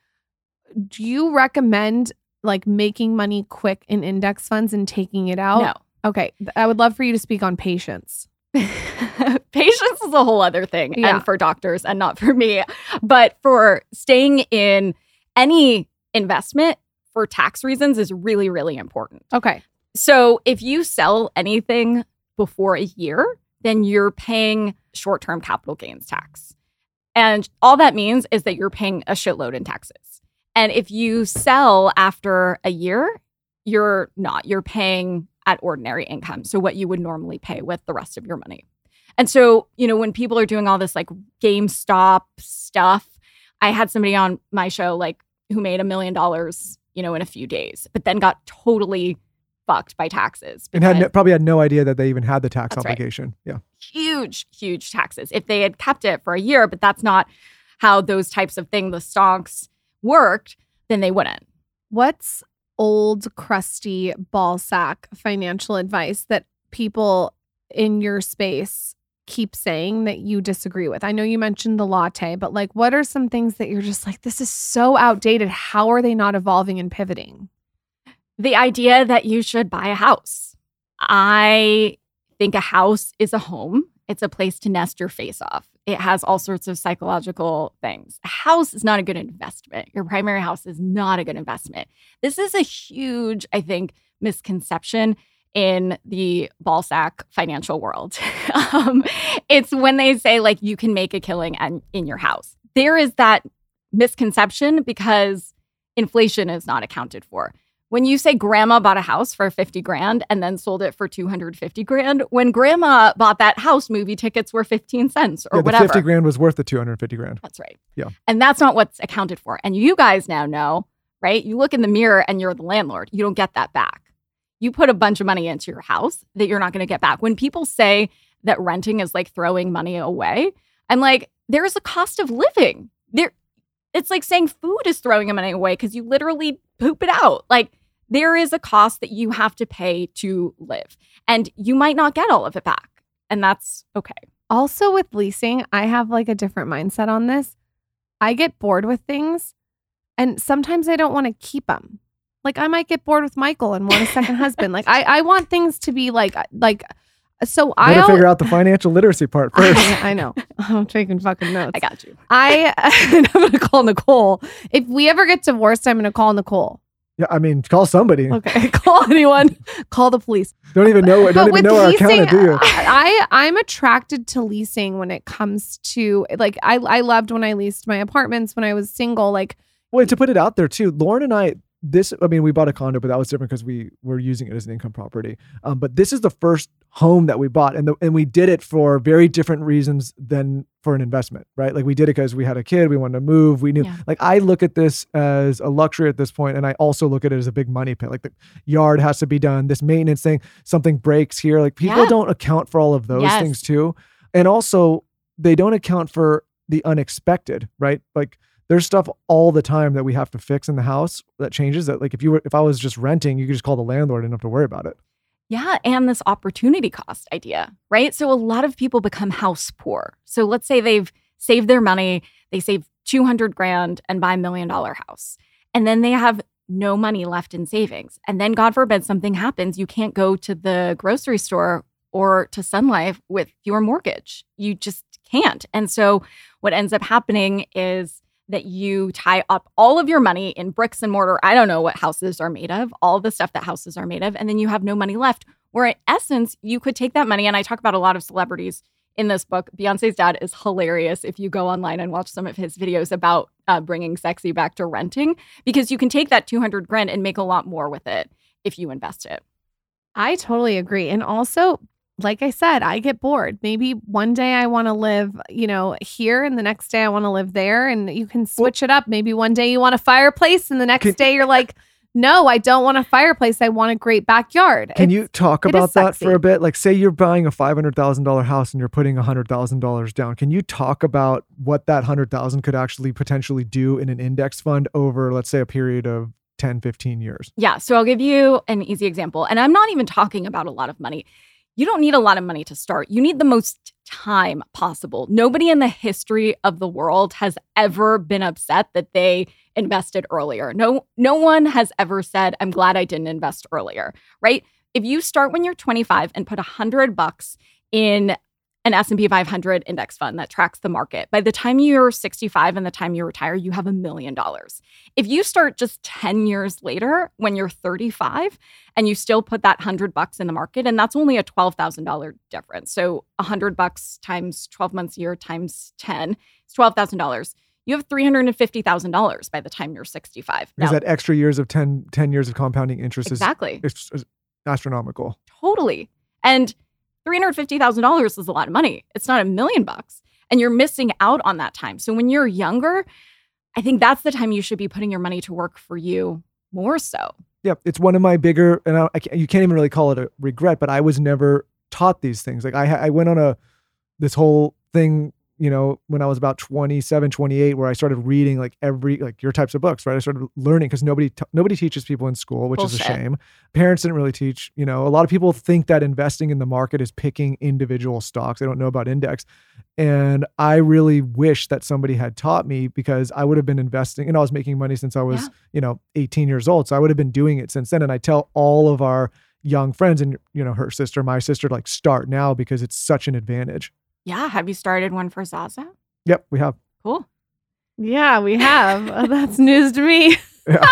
Do you recommend like making money quick in index funds and taking it out? No. Okay. I would love for you to speak on patience. Patience is a whole other thing, Yeah. and for doctors and not for me. But for staying in any investment for tax reasons is really, really important. Okay. So if you sell anything before a year, then you're paying short term capital gains tax. And all that means is that you're paying a shitload in taxes. And if you sell after a year, you're not. You're paying at ordinary income. So what you would normally pay with the rest of your money. And so, you know, when people are doing all this like GameStop stuff, I had somebody on my show like who made a million dollars, you know, in a few days, but then got totally fucked by taxes. And had no, probably had no idea that they even had the tax That's right. obligation. Yeah. huge, huge taxes if they had kept it for a year, but that's not how those types of things, the stocks worked, then they wouldn't. What's old, crusty ball sack financial advice that people in your space keep saying that you disagree with? I know you mentioned the latte, but like, what are some things that you're just like, this is so outdated? How are they not evolving and pivoting? The idea that you should buy a house. I think a house is a home. It's a place to nest your face off. It has all sorts of psychological things. A house is not a good investment. Your primary house is not a good investment. This is a huge, I think, misconception in the ball sack financial world. um, it's when they say, like, you can make a killing and, in your house. There is that misconception because inflation is not accounted for. When you say grandma bought a house for 50 grand and then sold it for 250 grand, when grandma bought that house, movie tickets were 15 cents or yeah, the whatever. 50 grand was worth the 250 grand. That's right. Yeah. And that's not what's accounted for. And you guys now know, right? You look in the mirror and you're the landlord. You don't get that back. You put a bunch of money into your house that you're not going to get back. When people say that renting is like throwing money away. I'm like, there's a cost of living. There it's like saying food is throwing money away because you literally poop it out. Like there is a cost that you have to pay to live. And you might not get all of it back. And that's okay. Also, with leasing, I have like a different mindset on this. I get bored with things, and sometimes I don't want to keep them. Like I might get bored with Michael and want a second husband. Like I, I want things to be like, uh, like. Uh, so I Better al- figure out the financial literacy part first. I, I know. I'm taking fucking notes. I got you. I I'm gonna call Nicole. If we ever get divorced, I'm gonna call Nicole. Yeah, I mean, call somebody. Okay, call anyone. Call the police. Don't even know. Don't But even with know our leasing, accountant, do you? I I'm attracted to leasing when it comes to like I I loved when I leased my apartments when I was single. Like Wait, to put it out there too, Lauryn and I, this, I mean, we bought a condo, but that was different because we were using it as an income property. Um, but this is the first home that we bought, and the, and we did it for very different reasons than for an investment, right? Like we did it because we had a kid, we wanted to move, we knew. Yeah. Like I look at this as a luxury at this point, and I also look at it as a big money pit. Like the yard has to be done, this maintenance thing, something breaks here. Like people Yeah. don't account for all of those Yes. things too, and also they don't account for the unexpected, right? Like there's stuff all the time that we have to fix in the house that changes that like if you were if I was just renting, you could just call the landlord and not have to worry about it. Yeah, and this opportunity cost idea, right? So a lot of people become house poor. So let's say they've saved their money, they save 200 grand and buy a million dollar house. And then they have no money left in savings. And then God forbid something happens, you can't go to the grocery store or to Sun Life with your mortgage. You just can't. And so what ends up happening is that you tie up all of your money in bricks and mortar. I don't know what houses are made of, all the stuff that houses are made of, and then you have no money left. Where in essence, you could take that money, and I talk about a lot of celebrities in this book. Beyonce's dad is hilarious if you go online and watch some of his videos about uh, bringing sexy back to renting, because you can take that 200 grand and make a lot more with it if you invest it. I totally agree. And also, like I said, I get bored. Maybe one day I want to live, you know, here and the next day I want to live there and you can switch it up. Maybe one day you want a fireplace and the next Can- day you're like, "No, I don't want a fireplace. I want a great backyard." Can It's- you talk about that for a bit? Like, say you're buying a five hundred thousand dollar house and you're putting hundred thousand dollars down. Can you talk about what that hundred thousand could actually potentially do in an index fund over, let's say, a period of 10, 15 years? Yeah. So I'll give you an easy example. And I'm not even talking about a lot of money. You don't need a lot of money to start. You need the most time possible. Nobody in the history of the world has ever been upset that they invested earlier. No no one has ever said I'm glad I didn't invest earlier, right? If you start when you're 25 and put 100 bucks in an S&P 500 index fund that tracks the market. By the time you're 65 and the time you retire, you have a million dollars. If you start just 10 years later when you're 35 and you still put that 100 bucks in the market and that's only a $12,000 difference. So 100 bucks times 12 months a year times 10 is $12,000. You have $350,000 by the time you're 65. Because Now, that extra years of 10, 10 years of compounding interest exactly. is, is, is astronomical. Totally. And $350,000 is a lot of money. It's not a million bucks. And you're missing out on that time. So when you're younger, I think that's the time you should be putting your money to work for you more so. Yeah, it's one of my bigger, and I, I you can't even really call it a regret, but I was never taught these things. Like I, I went on a this whole thing, you know, when I was about 27, 28, where I started reading like every like your types of books, right? I started learning because nobody t- nobody teaches people in school, which is a shame. Parents didn't really teach. You know, a lot of people think that investing in the market is picking individual stocks. They don't know about index, and I really wish that somebody had taught me because I would have been investing, and I was making money since I was Yeah. you know 18 years old, so I would have been doing it since then. And I tell all of our young friends and you know her sister, my sister, like start now because it's such an advantage. Yeah. Have you started one for Zaza? Yep, we have. Cool. Yeah, we have. Uh, That's news to me. Yeah.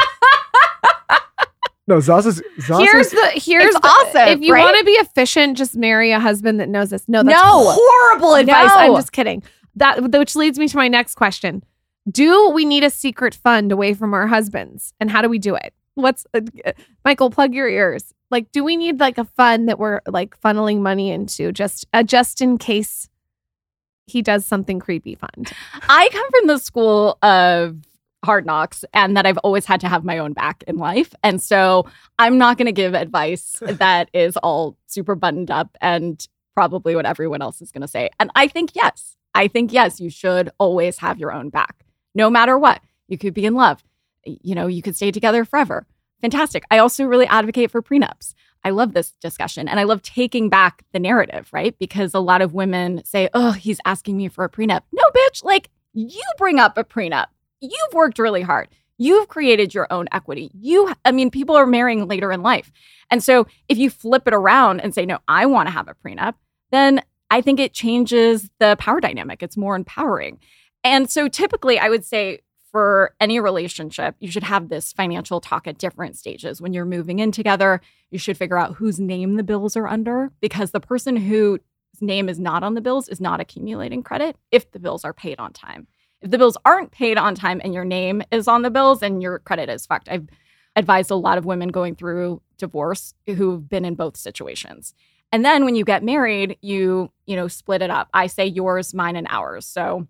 no, Zaza's Zaza's Here's the here's It's the, awesome, If you right? want to be efficient, just marry a husband that knows this. No, that's No. horrible advice. I'm just kidding. That which leads me to my next question. Do we need a secret fund away from our husbands? And how do we do it? What's uh, uh, Michael, plug your ears. Like, do we need like a fund that we're like funneling money into just uh, just in case he does something creepy fund? I come from the school of hard knocks and that I've always had to have my own back in life. And so I'm not going to give advice that is all super buttoned up and probably what everyone else is going to say. And I think yes. I think yes, you should always have your own back. No matter what. You could be in love. You know, you could stay together forever. Fantastic. I also really advocate for prenups. I love this discussion and I love taking back the narrative, right? Because a lot of women say, oh, he's asking me for a prenup. No, bitch, like you bring up a prenup. You've worked really hard. You've created your own equity. You, I mean, people are marrying later in life. And so if you flip it around and say, no, I want to have a prenup, then I think it changes the power dynamic. It's more empowering. And so typically I would say for any relationship, you should have this financial talk at different stages. When you're moving in together, you should figure out whose name the bills are under because the person whose name is not on the bills is not accumulating credit if the bills are paid on time. If the bills aren't paid on time and your name is on the bills and your credit is fucked. I've advised a lot of women going through divorce who've been in both situations. And then when you get married, you, you know, split it up. I say yours, mine, and ours. So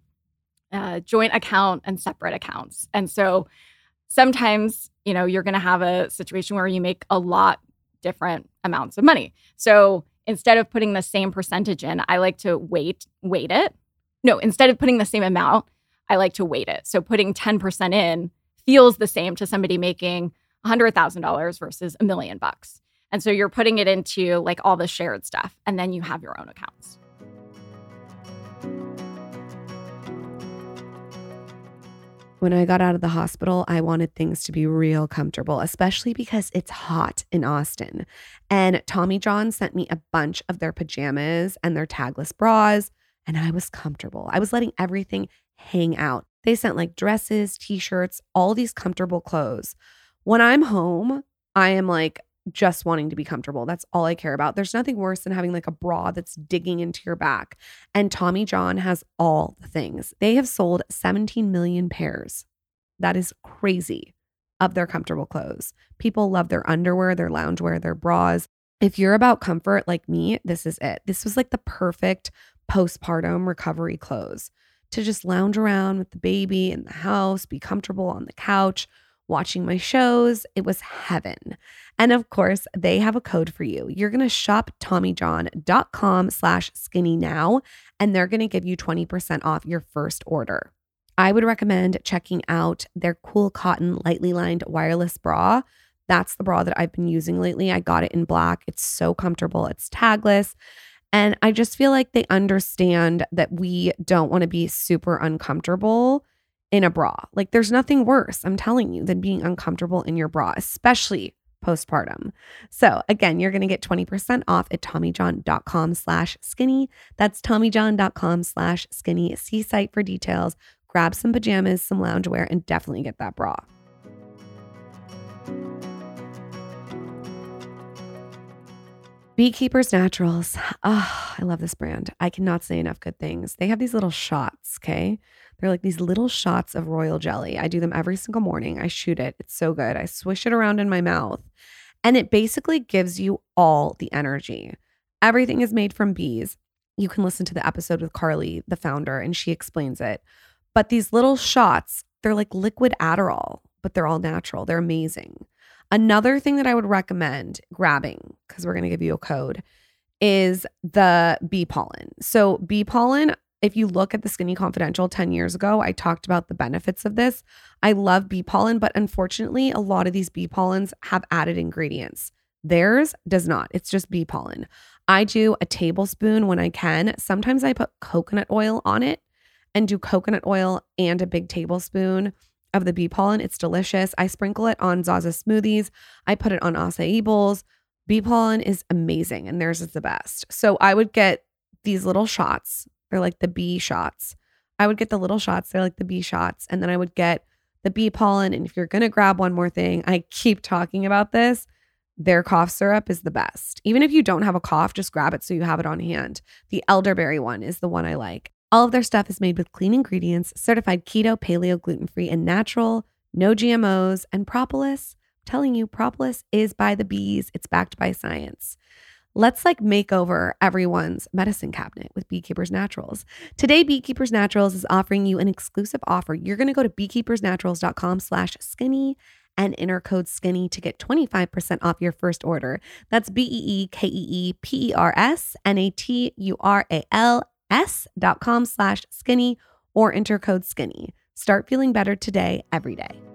uh, joint account and separate accounts. And so sometimes, you know, you're going to have a situation where you make a lot different amounts of money. So instead of putting the same percentage in, I like to wait, weight it. No, instead of putting the same amount, I like to weight it. So putting 10% in feels the same to somebody making $100,000 versus a million bucks. And so you're putting it into like all the shared stuff, and then you have your own accounts. When I got out of the hospital, I wanted things to be real comfortable, especially because it's hot in Austin. And Tommy John sent me a bunch of their pajamas and their tagless bras, and I was comfortable. I was letting everything hang out. They sent like dresses, t shirts, all these comfortable clothes. When I'm home, I am like, just wanting to be comfortable. That's all I care about. There's nothing worse than having like a bra that's digging into your back. And Tommy John has all the things. They have sold 17 million pairs. That is crazy of their comfortable clothes. People love their underwear, their loungewear, their bras. If you're about comfort like me, this is it. This was like the perfect postpartum recovery clothes to just lounge around with the baby in the house, be comfortable on the couch, watching my shows. It was heaven. And of course, they have a code for you. You're going to shop TommyJohn.com slash skinny now, and they're going to give you 20% off your first order. I would recommend checking out their cool cotton lightly lined wireless bra. That's the bra that I've been using lately. I got it in black. It's so comfortable. It's tagless. And I just feel like they understand that we don't want to be super uncomfortable in a bra. Like there's nothing worse, I'm telling you, than being uncomfortable in your bra, especially postpartum. So again, you're going to get 20% off at TommyJohn.com slash skinny. That's TommyJohn.com slash skinny. See site for details. Grab some pajamas, some loungewear, and definitely get that bra. Beekeepers Naturals. Oh, I love this brand. I cannot say enough good things. They have these little shots, okay? They're like these little shots of royal jelly. I do them every single morning. I shoot it. It's so good. I swish it around in my mouth, and it basically gives you all the energy. Everything is made from bees. You can listen to the episode with Carly, the founder, and she explains it. But these little shots, they're like liquid Adderall, but they're all natural. They're amazing. Another thing that I would recommend grabbing, because we're going to give you a code, is the bee pollen. So, bee pollen, if you look at the Skinny Confidential 10 years ago, I talked about the benefits of this. I love bee pollen, but unfortunately, a lot of these bee pollens have added ingredients. Theirs does not. It's just bee pollen. I do a tablespoon when I can. Sometimes I put coconut oil on it and do coconut oil and a big tablespoon of the bee pollen. It's delicious. I sprinkle it on Zaza smoothies. I put it on acai bowls. Bee pollen is amazing and theirs is the best. So I would get these little shots. They're like the bee shots. I would get the little shots. They're like the bee shots. And then I would get the bee pollen. And if you're going to grab one more thing, I keep talking about this. Their cough syrup is the best. Even if you don't have a cough, just grab it so you have it on hand. The elderberry one is the one I like. All of their stuff is made with clean ingredients, certified keto, paleo, gluten free, and natural, no GMOs, and propolis. I'm telling you, propolis is by the bees, it's backed by science. Let's like make over everyone's medicine cabinet with Beekeepers Naturals. Today, Beekeepers Naturals is offering you an exclusive offer. You're going to go to beekeepersnaturals.com slash skinny and enter code SKINNY to get 25% off your first order. That's B E E K E E P E R S N A T U R A L S dot com slash skinny or enter code SKINNY. Start feeling better today, every day.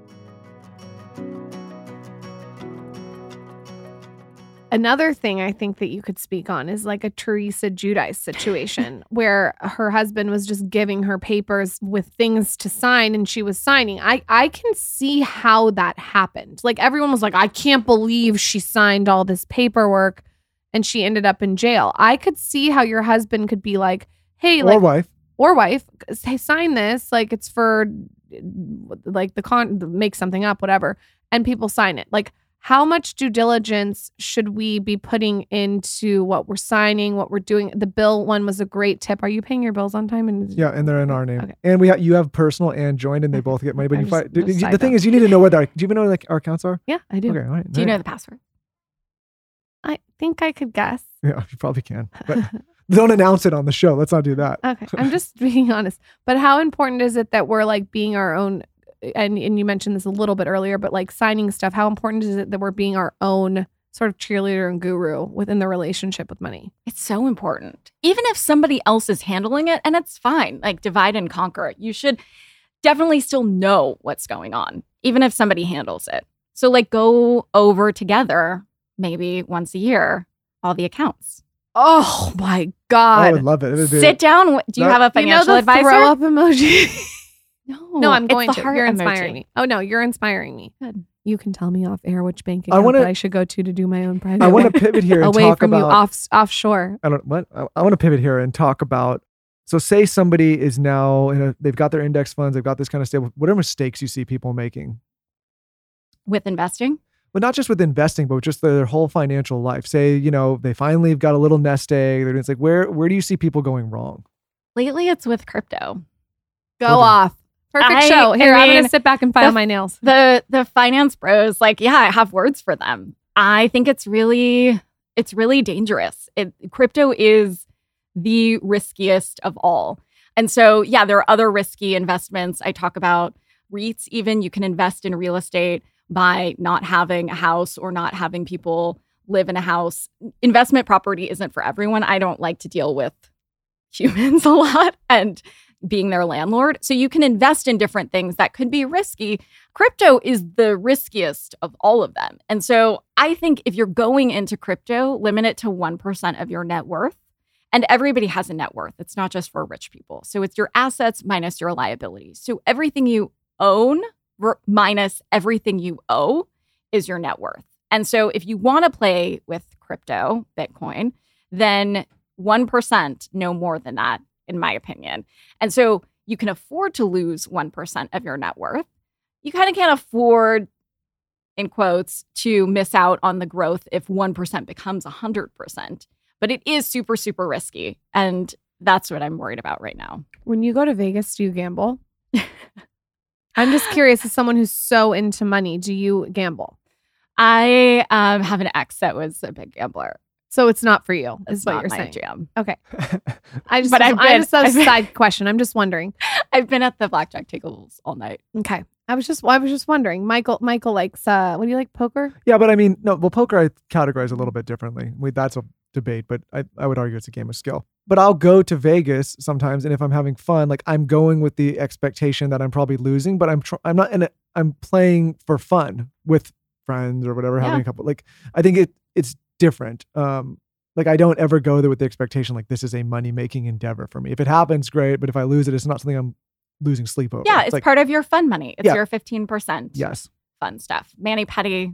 Another thing I think that you could speak on is like a Teresa Giudice situation where her husband was just giving her papers with things to sign and she was signing. I I can see how that happened. Like everyone was like, I can't believe she signed all this paperwork and she ended up in jail. I could see how your husband could be like, hey, or like wife. or wife, hey, sign this. Like it's for like the con make something up, whatever. And people sign it. Like how much due diligence should we be putting into what we're signing, what we're doing? The bill one was a great tip. Are you paying your bills on time? And Yeah, and they're in our name. Okay. And we ha- you have personal and joint, and they both get money. But I you just- find, the thing note. is, you need to know what our. Do you even know like our accounts are? yeah, I do. Okay, all right. Do you know the password? I think I could guess. Yeah, you probably can. But don't announce it on the show. Let's not do that. Okay, I'm just being honest. But how important is it that we're like being our own? And and you mentioned this a little bit earlier, but like signing stuff. How important is it that we're being our own sort of cheerleader and guru within the relationship with money? It's so important. Even if somebody else is handling it, and it's fine, like divide and conquer. You should definitely still know what's going on, even if somebody handles it. So, like, go over together maybe once a year, all the accounts. Oh my god! I would love it. It would be- Sit down. Do you That- have a you know financial the advisor? throw up emoji. No, no, I'm it's going the to. heart You're inspiring emoji. me. Oh no, you're inspiring me. Good. You can tell me off air which bank I account wanna- that I should go to to do my own private. I want to pivot here and away talk from about. you off offshore. I don't what I, I want to pivot here and talk about. So say somebody is now in a, they've got their index funds, they've got this kind of stable. What are mistakes you see people making? With investing, But not just with investing, but with just their, their whole financial life. Say you know they finally have got a little nest egg. They're it's like where where do you see people going wrong? lately it's with crypto. Go Okay. off. Perfect I- show. Here, I I'm mean, gonna sit back and file the- my nails. the the finance bros like yeah i have words for them. I think it's really it's really dangerous. It, crypto is the riskiest of all. And so yeah there are other risky investments. I talk about REITs even. You can invest in real estate by not having a house or not having people live in a house. Investment property isn't for everyone. I don't like to deal with humans a lot. And being their landlord so you can invest in different things that could be risky crypto is the riskiest of all of them. And so I think if you're going into crypto, limit it to 1% of your net worth. And everybody has a net worth. It's not just for rich people. So it's your assets minus your liabilities. So everything you own ver- minus everything you owe is your net worth. And so if you want to play with crypto, Bitcoin, then 1%, no more than that, in my opinion. And so you can afford to lose 1% of your net worth you kind of can't afford, in quotes, to miss out on the growth if 1% becomes 100%. But it is super, super risky. And that's what I'm worried about right now. When you go to Vegas, do you gamble? I'm just curious, as someone who's so into money, do you gamble? I um, have an ex that was a big gambler. So it's not for you, That's is what not you're my saying. jam. Okay. I just, But I've I been- just a I've been- side question. I'm just wondering. I've been at the blackjack tables all night. Okay, I was just, I was just wondering. Michael, Michael likes. uh What do you like? Poker. Yeah, but I mean, no. Well, poker I categorize a little bit differently. We, that's a debate, but I, I would argue it's a game of skill. But I'll go to Vegas sometimes, and if I'm having fun, like I'm going with the expectation that I'm probably losing, but I'm tr- I'm not in it. I'm playing for fun with friends or whatever, having Yeah. a couple. Like I think it it's different. Um, like I don't ever go there with the expectation like this is a money making endeavor for me. If it happens, great. But if I lose it, it's not something I'm losing sleep over. Yeah, it's like part of your fun money. It's Yeah. your 15% yes. fun stuff. Manny Petty,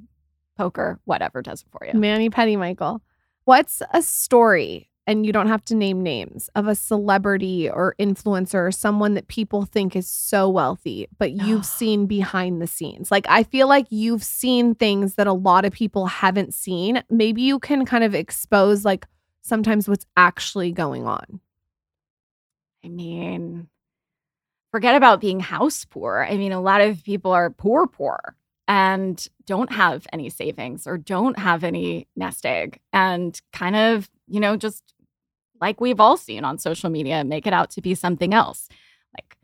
poker, whatever does it for you. Manny Petty, Michael. What's a story, and you don't have to name names, of a celebrity or influencer or someone that people think is so wealthy, but you've seen behind the scenes? Like, I feel like you've seen things that a lot of people haven't seen. Maybe you can kind of expose, like, sometimes what's actually going on. I mean, forget about being house poor. I mean, a lot of people are poor, poor and don't have any savings or don't have any nest egg and kind of, you know, just like we've all seen on social media, make it out to be something else, like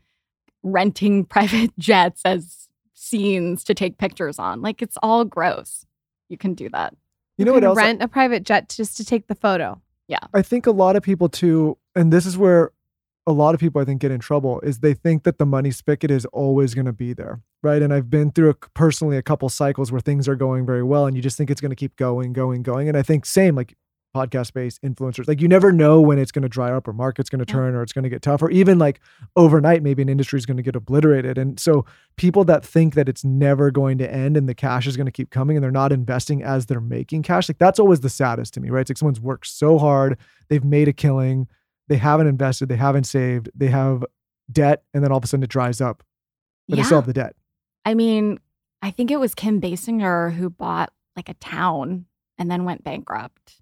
renting private jets as scenes to take pictures on. Like it's all gross. You can do that. You know what else? Rent a private jet just to take the photo. Yeah. I think a lot of people too, and this is where a lot of people I think get in trouble is they think that the money spigot is always going to be there, right? And I've been through a, personally a couple cycles where things are going very well, and you just think it's going to keep going, going, going. And I think same like podcast based influencers, like you never know when it's going to dry up or market's going to turn or it's going to get tough, or even like overnight maybe an industry is going to get obliterated. And so people that think that it's never going to end and the cash is going to keep coming and they're not investing as they're making cash, like that's always the saddest to me, right? It's like someone's worked so hard, they've made a killing, they haven't invested, they haven't saved, they have debt, and then all of a sudden it dries up, but they still have the debt. I mean, I think it was Kim Basinger who bought like a town and then went bankrupt.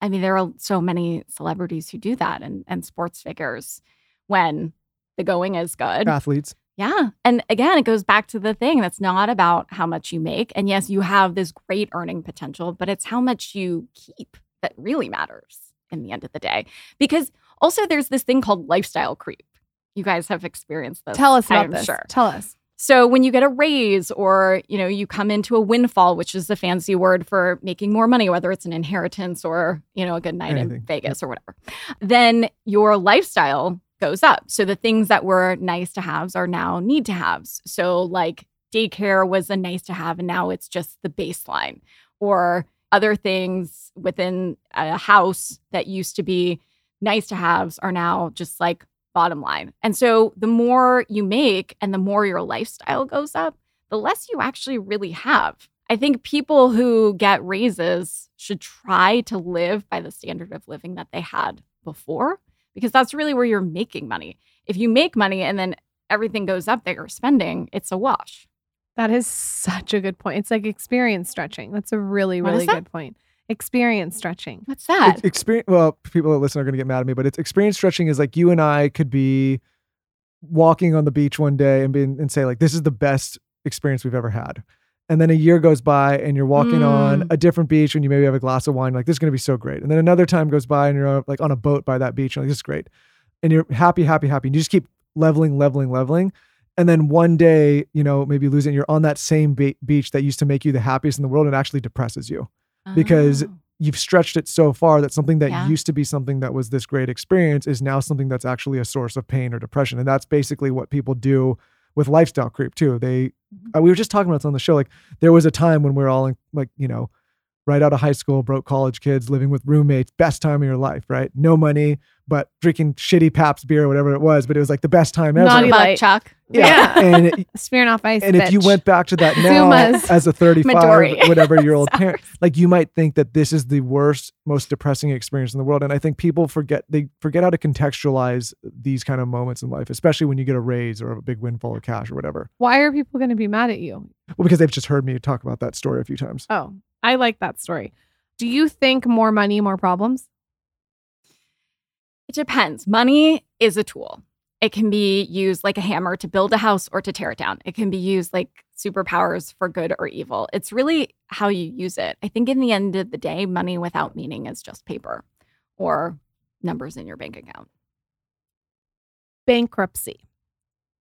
I mean, there are so many celebrities who do that and, and sports figures when the going is good. Athletes. Yeah. And again, it goes back to the thing that's not about how much you make. And yes, you have this great earning potential, but it's how much you keep that really matters in the end of the day. Because also there's this thing called lifestyle creep. You guys have experienced this. Tell us about I'm this. Sure. Tell us. So when you get a raise or, you know, you come into a windfall, which is the fancy word for making more money, whether it's an inheritance or, you know, a good night Anything. in Vegas or whatever, then your lifestyle goes up. So the things that were nice to haves are now need to haves. So like daycare was a nice to have and now it's just the baseline or other things within a house that used to be nice to haves are now just like bottom line. And so the more you make and the more your lifestyle goes up, the less you actually really have. I think people who get raises should try to live by the standard of living that they had before, because that's really where you're making money. If you make money and then everything goes up that you're spending, it's a wash. That is such a good point. It's like experience stretching. That's a really, really good point. Experience stretching. What's that? experience well people that listen are going to get mad at me but it's experience stretching is like you and i could be walking on the beach one day and be and say like this is the best experience we've ever had and then a year goes by and you're walking on Mm. a different beach and you maybe have a glass of wine like this is going to be so great and then another time goes by and you're like on a boat by that beach and like this is great and you're happy happy happy and you just keep leveling leveling leveling and then one day you know maybe losing you're on that same be- beach that used to make you the happiest in the world and it actually depresses you because Oh. you've stretched it so far that something that Yeah. used to be something that was this great experience is now something that's actually a source of pain or depression. And that's basically what people do with lifestyle creep too. They, Mm-hmm. uh, we were just talking about this on the show. Like there was a time when we were all in, like, you know, right out of high school, broke college kids living with roommates, best time of your life, right? No money, but drinking shitty Pabst beer or whatever it was. But it was like the best time ever. Naughty Butt light. chuck. Yeah. and it, Spearing off ice. and if you went back to that now Zumas. as a 35 Midori. whatever year old parent like you might think that this is the worst most depressing experience in the world and i think people forget they forget how to contextualize these kind of moments in life especially when you get a raise or a big windfall of cash or whatever why are people going to be mad at you? well because they've just heard me talk about that story a few times Oh, I like that story. Do you think more money, more problems? It depends. Money is a tool. It can be used like a hammer to build a house or to tear it down. It can be used like superpowers for good or evil. It's really how you use it. I think in the end of the day, money without meaning is just paper or numbers in your bank account. Bankruptcy.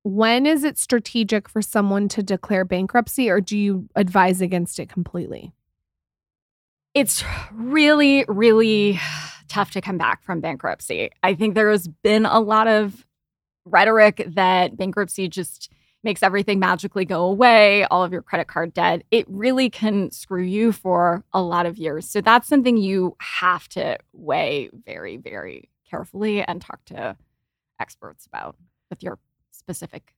When is it strategic for someone to declare bankruptcy, or do you advise against it completely? It's really, really tough to come back from bankruptcy. I think there has been a lot of rhetoric that bankruptcy just makes everything magically go away, all of your credit card debt. It really can screw you for a lot of years. So that's something you have to weigh very, very carefully and talk to experts about with your specific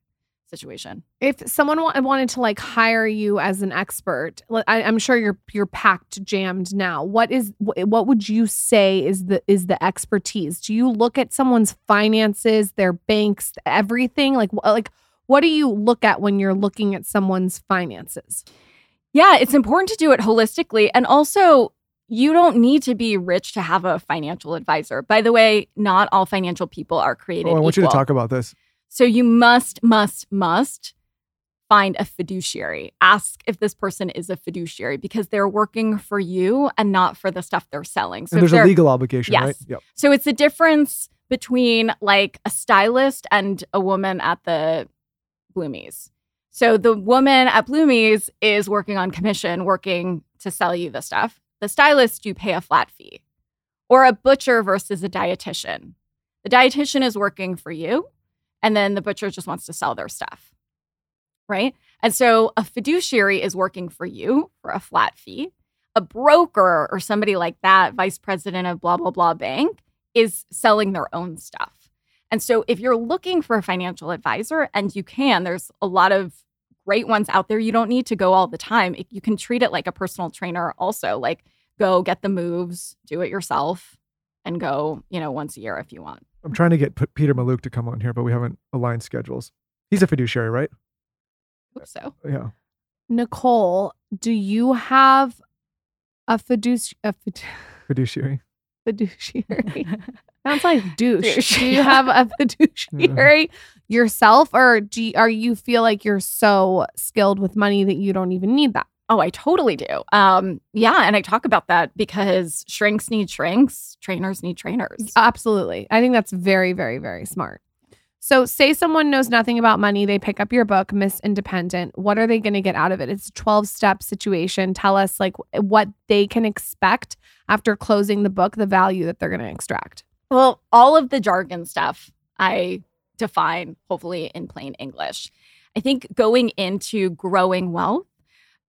situation. If someone wa- wanted to like hire you as an expert, I, I'm sure you're you're packed, jammed now. What is wh- what would you say is the is the expertise? Do you look at someone's finances, their banks, everything? Like wh- like what do you look at when you're looking at someone's finances? Yeah, it's important to do it holistically. And also, you don't need to be rich to have a financial advisor. By the way, not all financial people are created oh i want you to talk about this So you must, must, must find a fiduciary. Ask if this person is a fiduciary because they're working for you and not for the stuff they're selling. So and there's a legal obligation Yes. right yep so it's the difference between like a stylist and a woman at the Bloomies. So the woman at Bloomies is working on commission, working to sell you the stuff. The stylist, you pay a flat fee. Or a butcher versus a dietitian. The dietitian is working for you, and then the butcher just wants to sell their stuff. Right. And so a fiduciary is working for you for a flat fee. A broker or somebody like that, vice president of blah, blah, blah bank, is selling their own stuff. And so if you're looking for a financial advisor, and you can, there's a lot of great ones out there. You don't need to go all the time. You can treat it like a personal trainer also, like go get the moves, do it yourself, and go, you know, once a year if you want. I'm trying to get P- Peter Mallouk to come on here, but we haven't aligned schedules. He's a fiduciary, right? Hope so. Yeah. Nicole, do you have a fiduci- a fid- Fiduciary. fiduciary? Sounds like douche. Douche, Do you have a fiduciary yourself, or do you, are you feel like you're so skilled with money that you don't even need that? Oh, I totally do. Um, yeah, and I talk about that because shrinks need shrinks, trainers need trainers. Absolutely. I think that's very, very, very smart. So, say someone knows nothing about money, they pick up your book, Miss Independent. What are they going to get out of it? It's a 12 step situation. Tell us, like, what they can expect after closing the book, the value that they're going to extract. Well, all of the jargon stuff I define hopefully in plain English. I think going into growing wealth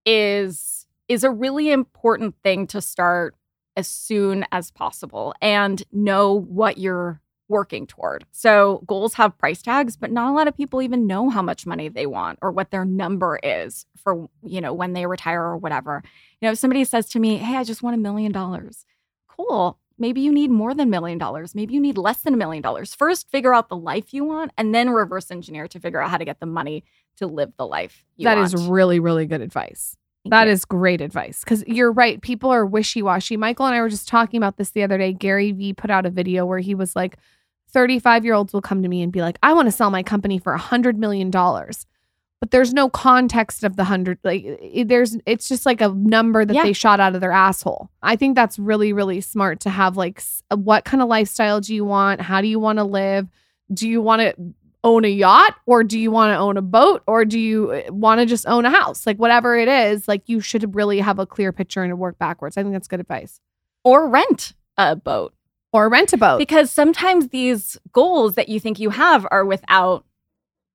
is is a really important thing to start as soon as possible and know what you're working toward. So goals have price tags, but not a lot of people even know how much money they want or what their number is for, you know, when they retire or whatever. You know, if somebody says to me, "Hey, I just want a million dollars." Cool. Maybe you need more than a million dollars. Maybe you need less than a million dollars. First, figure out the life you want and then reverse engineer to figure out how to get the money to live the life you That want. is really, really good advice. Thank That you. is great advice because you're right. People are wishy washy. Michael and I were just talking about this the other day. Gary Vee put out a video where he was like, 35 year olds will come to me and be like, I want to sell my company for a $100 million. But there's no context of the hundred. Like, it- there's, it's just like a number that Yeah. they shot out of their asshole. I think that's really, really smart to have like, s- uh, what kind of lifestyle do you want? How do you want to live? Do you want to own a yacht or do you want to own a boat or do you uh, want to just own a house? Like whatever it is, like you should really have a clear picture and work backwards. I think that's good advice. or rent a boat. Or rent a boat. because sometimes these goals that you think you have are without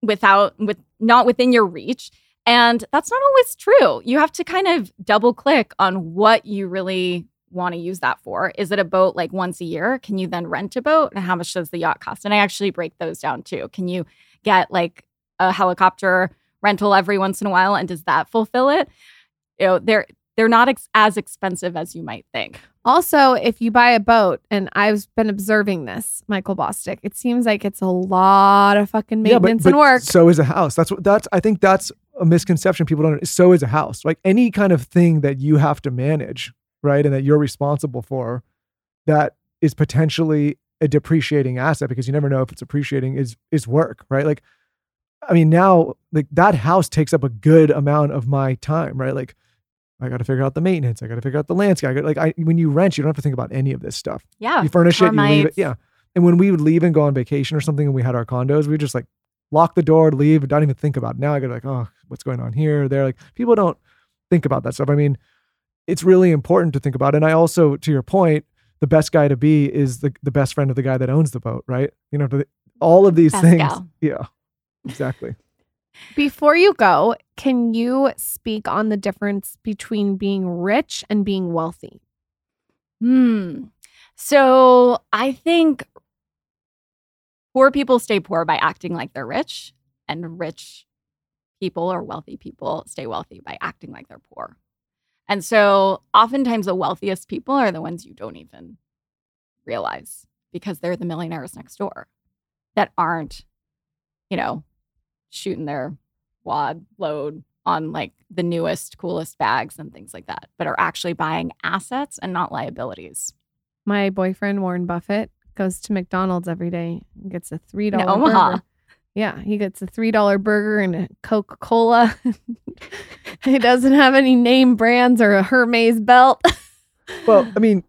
without with not within your reach. And that's not always true. You have to kind of double click on what you really want to use that for. Is it a boat like once a year? Can you then rent a boat? And how much does the yacht cost? And i actually break those down too. Can you get like a helicopter rental every once in a while and does that fulfill it? You know they're they're not ex- as expensive as you might think Also, if you buy a boat, and I've been observing this, Michael Bosstick, it seems like it's a lot of fucking maintenance and work. So is a house. That's what that's I think that's a misconception people don't so is a house. Like any kind of thing that you have to manage, right? And that you're responsible for that is potentially a depreciating asset because you never know if it's appreciating is is work, right? Like I mean now like that house takes up a good amount of my time, right? Like I got to figure out the maintenance. I got to figure out the landscape. I got, like I, when you rent, you don't have to think about any of this stuff. yeah you furnish it, you leave it. Yeah. And when we would leave and go on vacation or something and we had our condos, we just like lock the door, leave, and don't even think about it. Now I go like, oh, what's going on here? There. Like people don't think about that stuff. I mean, it's really important to think about. And I also, to your point, the best guy to be is the, the best friend of the guy that owns the boat, right? You know, all of these Best things. gal. Yeah. Exactly. Before you go, can you speak on the difference between being rich and being wealthy? Hmm. So I think poor people stay poor by acting like they're rich, and rich people or wealthy people stay wealthy by acting like they're poor. And so oftentimes the wealthiest people are the ones you don't even realize because they're the millionaires next door that aren't, you know, shooting their wad load on like the newest, coolest bags and things like that, but are actually buying assets and not liabilities. My boyfriend, Warren Buffett, goes to McDonald's every day and gets a $3 In Omaha. burger. Yeah, he gets a $3 burger and a Coca Cola. he doesn't have any name brands or a Hermes belt. Well, I mean,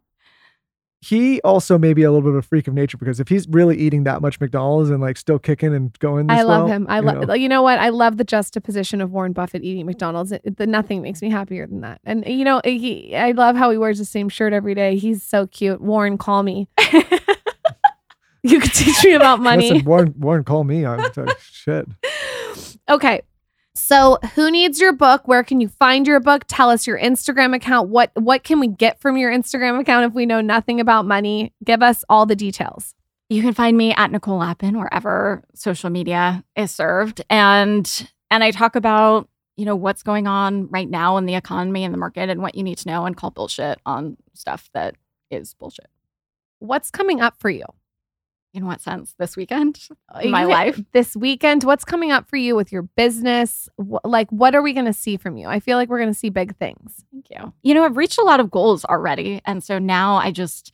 he also may be a little bit of a freak of nature because if he's really eating that much McDonald's and like still kicking and going, this I love well, him. I love. You know what? I love the juxtaposition of Warren Buffett eating McDonald's. It, the, nothing makes me happier than that. And you know, he. I love how he wears the same shirt every day. He's so cute. Warren, call me. you could teach me about money. Listen, Warren, Warren, call me. I'm like, shit. Okay. So, who needs your book? Where can you find your book? Tell us your Instagram account. What what can we get from your Instagram account if we know nothing about money? Give us all the details. You can find me at Nicole Lapin wherever social media is served. And and I talk about, you know, what's going on right now in the economy and the market and what you need to know and call bullshit on stuff that is bullshit. What's coming up for you? In what sense? This weekend? In my life? this weekend. What's coming up for you with your business? Wh- like, what are we going to see from you? I feel like we're going to see big things. Thank you. You know, I've reached a lot of goals already. And so now I just,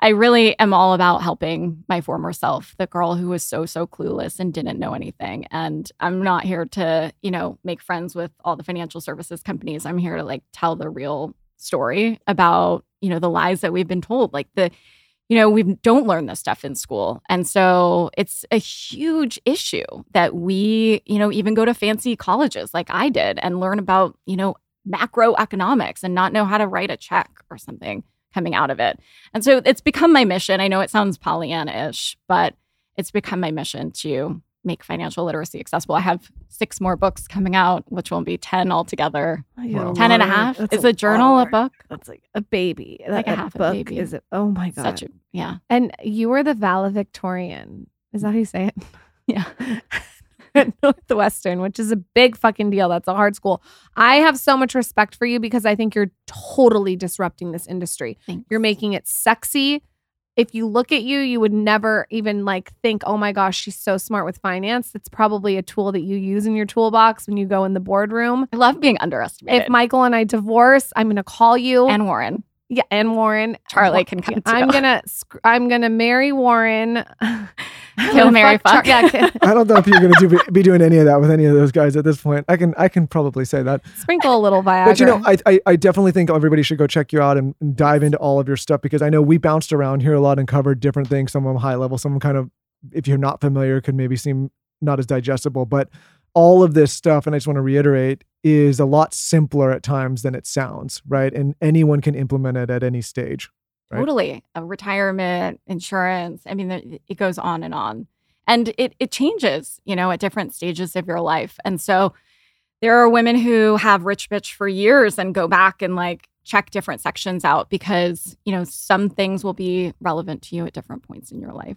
I really am all about helping my former self, the girl who was so, so clueless and didn't know anything. And I'm not here to, you know, make friends with all the financial services companies. I'm here to like tell the real story about, you know, the lies that we've been told. Like the, you know, we don't learn this stuff in school. And so it's a huge issue that we, you know, even go to fancy colleges like I did and learn about, you know, macroeconomics and not know how to write a check or something coming out of it. And so it's become my mission. I know it sounds Pollyanna ish, but it's become my mission to make financial literacy accessible. I have six more books coming out, which will be 10 altogether. Wow. 10 and a half. Is a journal a book? That's like a baby. Like a That half a book baby. is it? Oh my god! Such a, yeah. and you were the valedictorian. Is that how you say it? Yeah. Northwestern, which is a big fucking deal. That's a hard school. I have so much respect for you because I think you're totally disrupting this industry. Thanks. You're making it sexy. If you look at you, you would never even like think, oh my gosh, she's so smart with finance. It's probably a tool that you use in your toolbox when you go in the boardroom. I love being underestimated. If Michael and I divorce, I'm going to call you. and Warren. Yeah, and Warren. Charlie can come I'm gonna I'm gonna marry Warren. Kill, marry, Char- fuck. yeah, kill- I don't know if you're going to do, be doing any of that with any of those guys at this point. I can I can probably say that. sprinkle a little Viagra. But you know, I, I I definitely think everybody should go check you out and, and dive into all of your stuff because I know we bounced around here a lot and covered different things. Some of them high level, some of them kind of, if you're not familiar, could maybe seem not as digestible. But all of this stuff, and I just want to reiterate, is a lot simpler at times than it sounds, right? And anyone can implement it at any stage. Right. Totally. Retirement, insurance. I mean, it goes on and on. And it, it changes, you know, at different stages of your life. And so there are women who have Rich Bitch for years and go back and like check different sections out because, you know, some things will be relevant to you at different points in your life.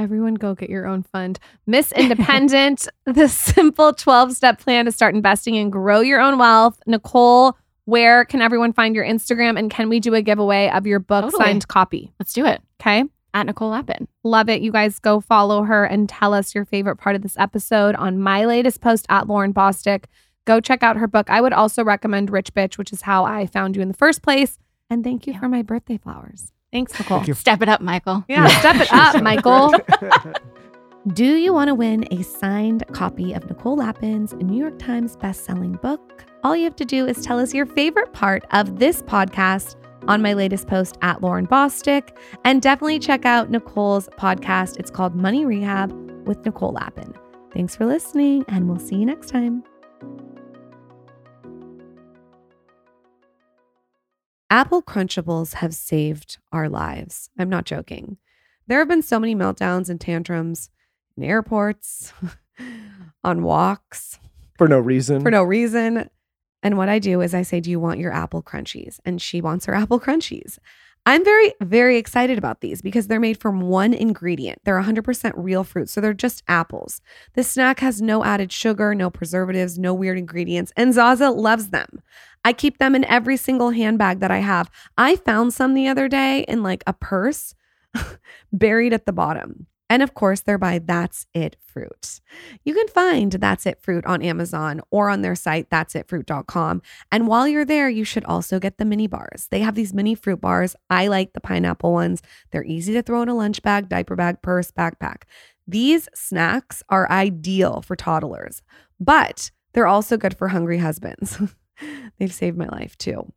Everyone go get your own fund. Miss Independent, the simple 12 step plan to start investing and grow your own wealth. Nicole, where can everyone find your Instagram and can we do a giveaway of your book Totally. signed copy? Let's do it Okay. at Nicole Lapin. Love it. You guys go follow her and tell us your favorite part of this episode on my latest post at Lauryn Bosstick. Go check out her book. I would also recommend Rich Bitch, which is how I found you in the first place. And thank you Yeah. for my birthday flowers. Thanks, Nicole. Thank. Step it up, Michael. Yeah, step it up, Michael. Do you want to win a signed copy of Nicole Lapin's New York Times bestselling book? All you have to do is tell us your favorite part of this podcast on my latest post at Lauryn Bosstick. And definitely check out Nicole's podcast. It's called Money Rehab with Nicole Lapin. Thanks for listening, and we'll see you next time. Apple Crunchables have saved our lives. I'm not joking. There have been so many meltdowns and tantrums in airports, on walks, for no reason. for no reason. And what I do is I say, Do you want your apple crunchies? And she wants her apple crunchies. I'm very, very excited about these because they're made from one ingredient. They're 100% real fruit. So they're just apples. This snack has no added sugar, no preservatives, no weird ingredients. And Zaza loves them. I keep them in every single handbag that I have. I found some the other day in like a purse buried at the bottom. And of course, they're by That's It Fruit. You can find That's It Fruit on Amazon or on their site, that'sitfruit.com. And while you're there, you should also get the mini bars. They have these mini fruit bars. I like the pineapple ones. They're easy to throw in a lunch bag, diaper bag, purse, backpack. These snacks are ideal for toddlers, but they're also good for hungry husbands. They've saved my life too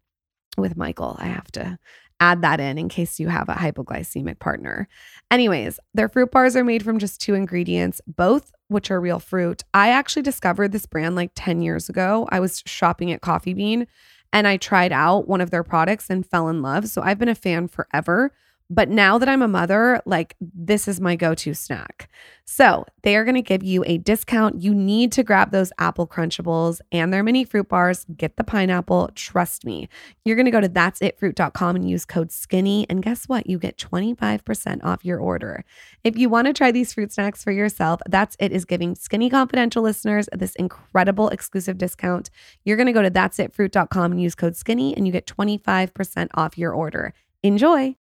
with Michael. I have to add that in in case you have a hypoglycemic partner. Anyways, their fruit bars are made from just two ingredients, both which are real fruit. I actually discovered this brand like 10 years ago. I was shopping at Coffee Bean and I tried out one of their products and fell in love. So I've been a fan forever. But now that I'm a mother, like this is my go to snack. So they are going to give you a discount. You need to grab those apple crunchables and their mini fruit bars. Get the pineapple. Trust me. You're going to go to that'sitfruit.com and use code skinny. And guess what? You get 25% off your order. If you want to try these fruit snacks for yourself, That's It is giving Skinny Confidential listeners this incredible exclusive discount. You're going to go to that'sitfruit.com and use code skinny and you get 25% off your order. Enjoy.